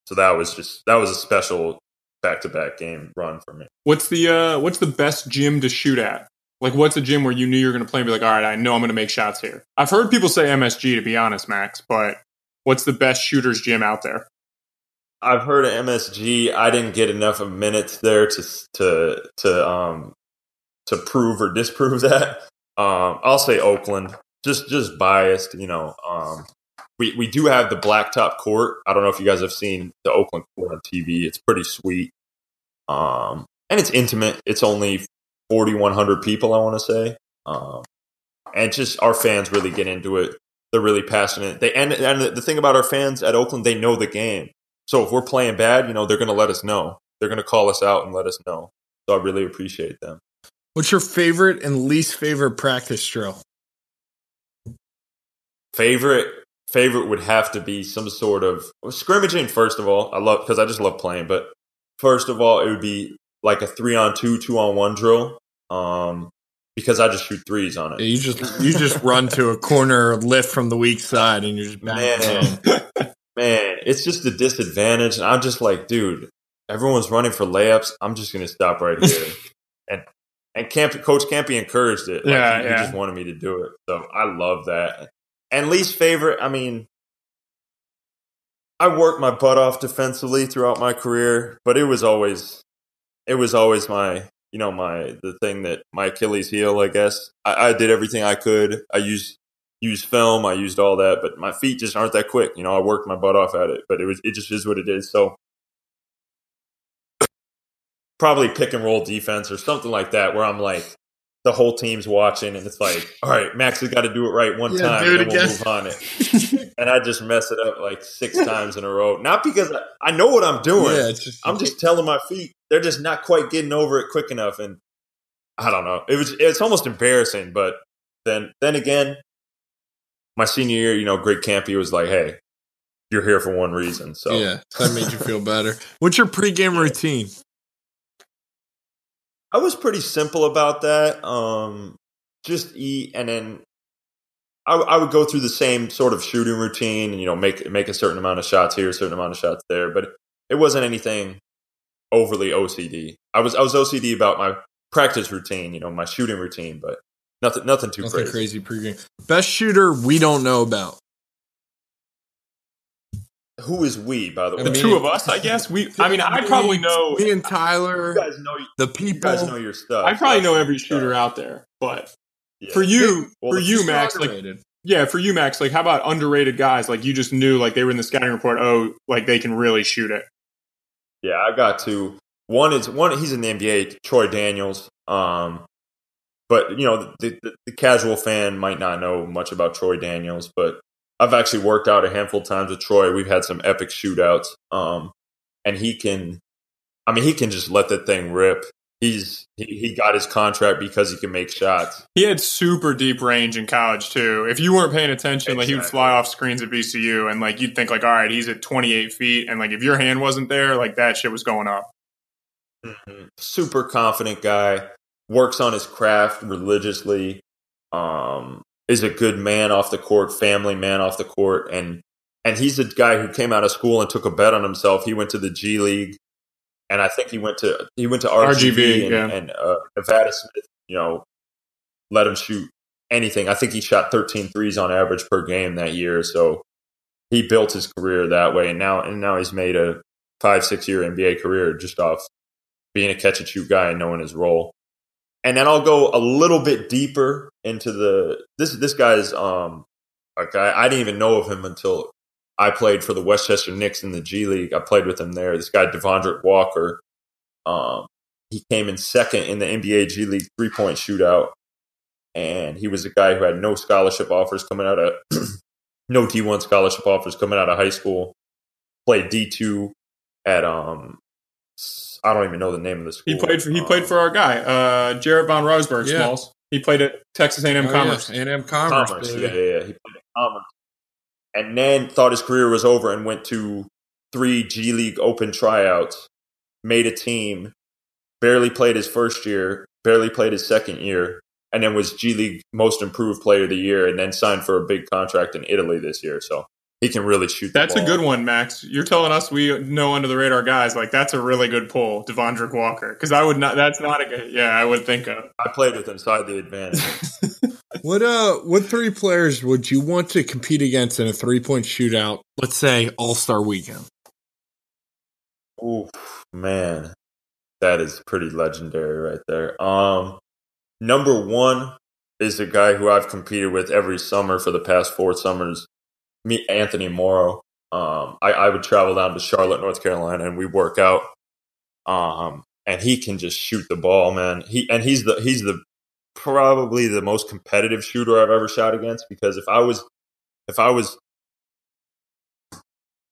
So that was just that was a special back to back game run for me. What's the uh what's the best gym to shoot at? Like what's a gym where you knew you were gonna play and be like, all right, I know I'm gonna make shots here. I've heard people say MSG to be honest, Max, but what's the best shooters gym out there? I've heard of MSG. I didn't get enough of minutes there to to to um to prove or disprove that. Um, I'll say Oakland, just just biased. You know, um, we we do have the blacktop court. I don't know if you guys have seen the Oakland court on TV. It's pretty sweet, um, and it's intimate. It's only forty one hundred people. I want to say, um, and just our fans really get into it. They're really passionate. They and and the thing about our fans at Oakland, they know the game. So if we're playing bad, you know, they're going to let us know. They're going to call us out and let us know. So I really appreciate them. What's your favorite and least favorite practice drill? Favorite favorite would have to be some sort of scrimmaging. First of all, I love because I just love playing. But first of all, it would be like a three on two, two on one drill. Um, because I just shoot threes on it. Yeah, you just you just run to a corner lift from the weak side and you're just man, man, it's just a disadvantage. And I'm just like, dude, everyone's running for layups. I'm just gonna stop right here. and and Camp, Coach Kampe encouraged it. Like, yeah, he, yeah. he just wanted me to do it. So I love that. And least favorite, I mean, I worked my butt off defensively throughout my career, but it was always, it was always my, you know, my the thing that my Achilles heel. I guess I, I did everything I could. I used used film, I used all that, but my feet just aren't that quick. You know, I worked my butt off at it, but it was it just is what it is. So probably pick and roll defense or something like that, where I'm like, the whole team's watching, and it's like, all right, Max has got to do it right one yeah, time, and then we'll move on it. and I just mess it up like six times in a row. Not because I, I know what I'm doing. Yeah, just, I'm just telling my feet they're just not quite getting over it quick enough, and I don't know. It was it's almost embarrassing, but then then again, my senior year, you know, Greg Kampe was like, "Hey, you're here for one reason." So yeah, that made you feel better. What's your pregame routine? I was pretty simple about that. Um, just eat, and then I, I, would go through the same sort of shooting routine, and you know, make make a certain amount of shots here, a certain amount of shots there. But it wasn't anything overly OCD. I was I was OCD about my practice routine, you know, my shooting routine, but nothing nothing too nothing crazy. crazy pregame. Best shooter we don't know about. Who is we, by the way? The two of us, I guess. We. I mean, I probably know. Me and Tyler. You guys know the people. You guys know your stuff. I probably know every shooter out there, but yeah. for you, well, for you, Max, underrated. like yeah, for you, Max, like how about underrated guys? Like you just knew, like they were in the scouting report. Oh, like they can really shoot it. Yeah, I got to one is one. He's in the NBA. Troy Daniels. Um, but you know, the, the, the casual fan might not know much about Troy Daniels, but I've actually worked out a handful of times with Troy. We've had some epic shootouts. Um, and he can, I mean, he can just let that thing rip. He's he, he got his contract because he can make shots. He had super deep range in college too. If you weren't paying attention, exactly. like he would fly off screens at VCU, and like you'd think like, all right, he's at 28 feet, and like if your hand wasn't there, like that shit was going up. Mm-hmm. Super confident guy. works on his craft religiously, um, is a good man off the court, family man off the court, and and he's a guy who came out of school and took a bet on himself. He went to the G League, and I think he went to he went to RGV, RGV and, yeah. and uh, Nevada Smith. You know, let him shoot anything. I think he shot 13 threes on average per game that year. So he built his career that way, and now and now he's made a five six year NBA career just off being a catch and shoot guy and knowing his role and then I'll go a little bit deeper into the this this guy's um a guy I didn't even know of him until I played for the Westchester Knicks in the G League. I played with him there. This guy Devondrick Walker, um, he came in second in the NBA G League three point shootout, and he was a guy who had no scholarship offers coming out of no D one scholarship offers coming out of high school. Played D two at um I don't even know the name of the school. He played for he um, played for our guy, uh, Jaret von Rosenberg yeah. Smalls. He played at Texas A&M oh, Commerce. Yeah. A&M Commerce. Commerce. Yeah, yeah, yeah. He played at Commerce, and then thought his career was over and went to three G League Open tryouts. Made a team. Barely played his first year. Barely played his second year, and then was G League Most Improved Player of the Year, and then signed for a big contract in Italy this year. So he can really shoot. That's a good one, Max. You're telling us we know under the radar guys. Like that's a really good pull, Devondrick Walker. Because I would not. That's not a good. Yeah, I would think of. I played with inside the advantage. what uh? What three players would you want to compete against in a three point shootout? Let's say All Star Weekend. Oh man, that is pretty legendary right there. Um, number one is a guy who I've competed with every summer for the past four summers meet Anthony Morrow. Um, I, I, would travel down to Charlotte, North Carolina, and we work out. Um, and he can just shoot the ball, man. He and he's the he's the probably the most competitive shooter I've ever shot against because if I was if I was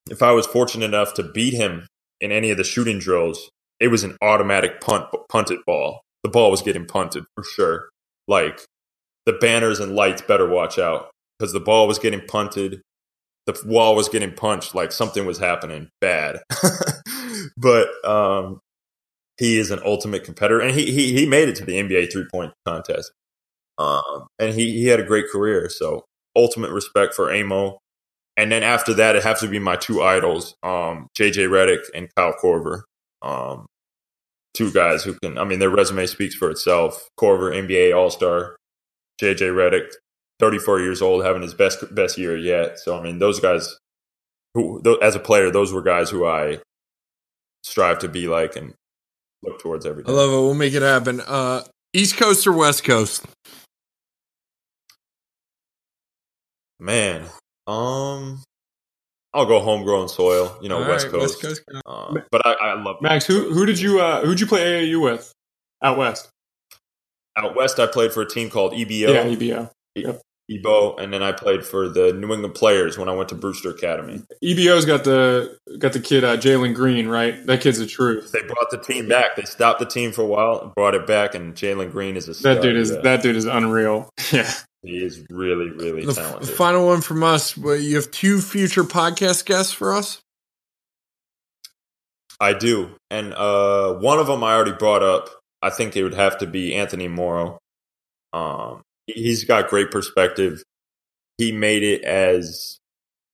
if I was fortunate enough to beat him in any of the shooting drills, it was an automatic punt punted ball. The ball was getting punted for sure. Like the banners and lights better watch out because the ball was getting punted the wall was getting punched like something was happening bad. but um, he is an ultimate competitor, and he he he made it to the NBA three point contest, um, and he he had a great career. So ultimate respect for Amo. And then after that, it has to be my two idols, um, JJ Redick and Kyle Korver. Um, two guys who can, I mean, their resume speaks for itself. Korver, NBA All Star, JJ Redick, 34 years old, having his best best year yet. So I mean, those guys, who as a player, those were guys who I strive to be like and look towards every day. I love it. We'll make it happen. Uh, East Coast or West Coast? Man, um, I'll go homegrown soil. You know, West, right, Coast. West Coast. Uh, but I, I love Max. Who who did you uh, who'd you play AAU with out west? Out west, I played for a team called EBO. Yeah, EBO. Yep. EBO, and then I played for the New England Players when I went to Brewster Academy. EBO's got the got the kid uh, Jalen Green, right? That kid's the truth. They brought the team back. They stopped the team for a while and brought it back, and Jalen Green is a star. that dude is yeah. that dude is unreal. Yeah, he is really really the talented. F- final one from us. But you have two future podcast guests for us. I do, and uh, one of them I already brought up. I think it would have to be Anthony Morrow. Um, he's got great perspective. He made it as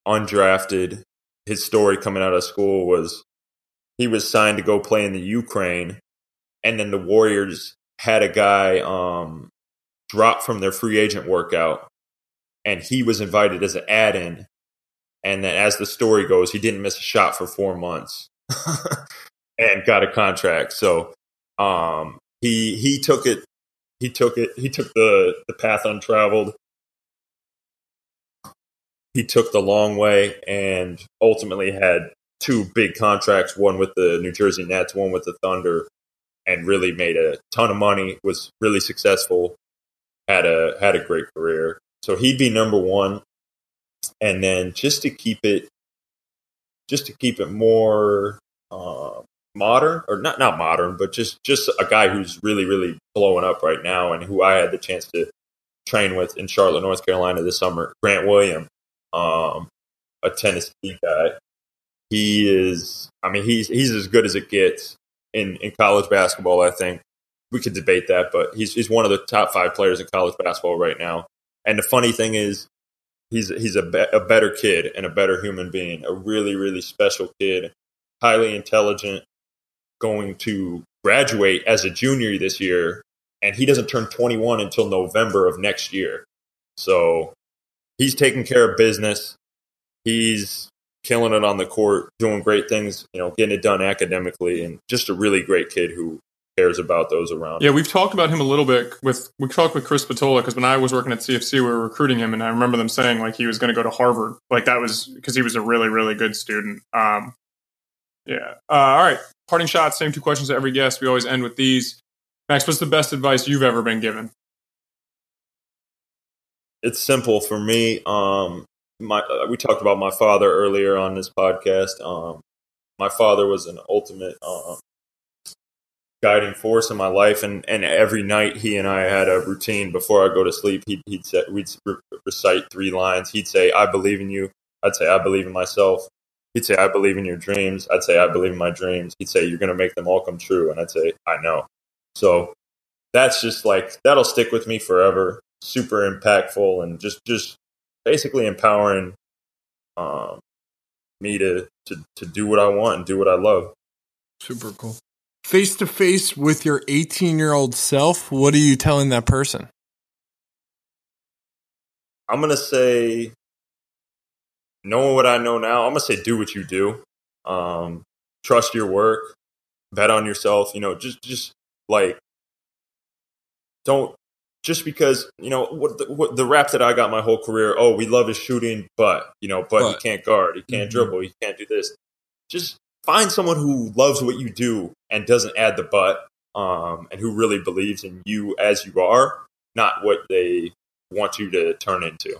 undrafted. His story coming out of school was he was signed to go play in the Ukraine, and then the Warriors had a guy um, drop from their free agent workout, and he was invited as an add-in. And then, as the story goes, he didn't miss a shot for four months and got a contract. So um, he he took it he took it. He took the the path untraveled. He took the long way and ultimately had two big contracts. One with the New Jersey Nets, one with the Thunder, and really made a ton of money. Was really successful. Had a had a great career. So he'd be number one. And then just to keep it, just to keep it more uh, modern or not not modern, but just just a guy who's really really blowing up right now, and who I had the chance to train with in Charlotte, North Carolina this summer. Grant Williams, um, a Tennessee guy. He is, I mean, he's he's as good as it gets in in college basketball. I think we could debate that, but he's he's one of the top five players in college basketball right now. And the funny thing is, he's he's a, be- a better kid and a better human being, a really really special kid, highly intelligent, going to graduate as a junior this year, and he doesn't turn 21 until November of next year. So he's taking care of business. He's killing it on the court, doing great things, you know, getting it done academically, and just a really great kid who cares about those around. Yeah, we've talked about him a little bit with we talked with Chris Spatola because when I was working at CFC, we were recruiting him, and I remember them saying like he was going to go to Harvard, like that was because he was a really really good student. Um, yeah. Uh, all right, parting shots. Same two questions to every guest. We always end with these. Max, what's the best advice you've ever been given? It's simple for me. Um, my uh, we talked about my father earlier on this podcast. Um, my father was an ultimate um, guiding force in my life, and, and every night he and I had a routine before I go to sleep. He'd, he'd say, we'd recite three lines. He'd say, "I believe in you." I'd say, "I believe in myself." He'd say, "I believe in your dreams." I'd say, "I believe in my dreams." He'd say, "You're going to make them all come true," and I'd say, "I know." So that's just like that'll stick with me forever. Super impactful and just just basically empowering um, me to, to to do what I want and do what I love. Super cool. Face to face with your 18 year old self, what are you telling that person? I'm gonna say, knowing what I know now, I'm gonna say, do what you do. Um, trust your work, bet on yourself. You know, just just like don't just because you know what the, what the rap that I got my whole career. Oh, we love his shooting, but you know, but, but. he can't guard, he can't mm-hmm. dribble, he can't do this. Just find someone who loves what you do and doesn't add the but, um, and who really believes in you as you are, not what they want you to turn into.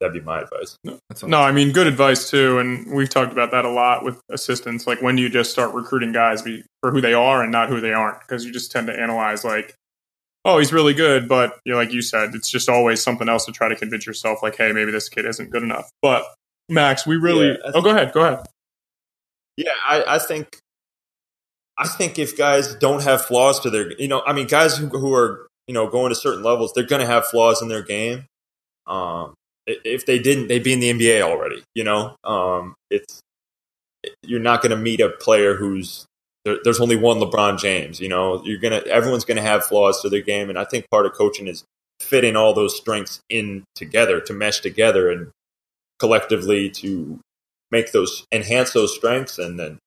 That'd be my advice. No, no, I mean, good advice too. And we've talked about that a lot with assistants. Like, when do you just start recruiting guys for who they are and not who they aren't? Because you just tend to analyze, like, oh, he's really good, but you know, like you said, it's just always something else to try to convince yourself, like, hey, maybe this kid isn't good enough. But Max, we really. Yeah, oh, go ahead. Go ahead. Yeah, I, I, think. I think if guys don't have flaws to their, you know, I mean, guys who, who are, you know, going to certain levels, they're going to have flaws in their game. Um, if they didn't, they'd be in the NBA already. You know, um, it's you're not going to meet a player who's there, there's only one LeBron James. You know, you're gonna everyone's gonna have flaws to their game, and I think part of coaching is fitting all those strengths in together to mesh together and collectively to make those enhance those strengths and then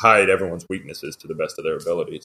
hide everyone's weaknesses to the best of their abilities.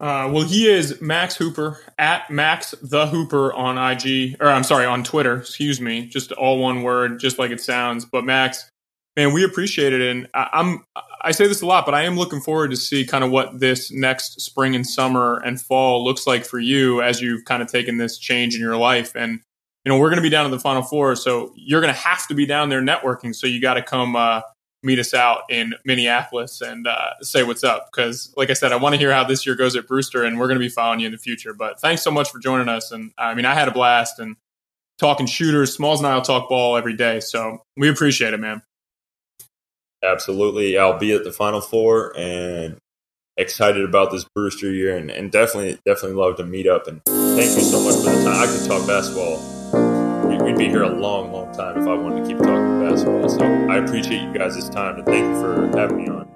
Uh, well, he is Max Hooper at Max the Hooper on IG, or I'm sorry, on Twitter. Excuse me, just all one word, just like it sounds. But Max, man, we appreciate it, and I, I'm I say this a lot, but I am looking forward to see kind of what this next spring and summer and fall looks like for you as you've kind of taken this change in your life. And you know, we're going to be down at the Final Four, so you're going to have to be down there networking. So you got to come uh, meet us out in Minneapolis and uh, say what's up. Because, like I said, I want to hear how this year goes at Brewster, and we're going to be following you in the future. But thanks so much for joining us. And I mean, I had a blast and talking shooters. Smalls and I'll talk ball every day, so we appreciate it, man. Absolutely, I'll be at the Final Four and excited about this Brewster year, and, and definitely, definitely love to meet up. And thank you so much for the time. I could talk basketball. We'd be here a long, long time if I wanted to keep talking basketball. So I appreciate you guys' this time, and thank you for having me on.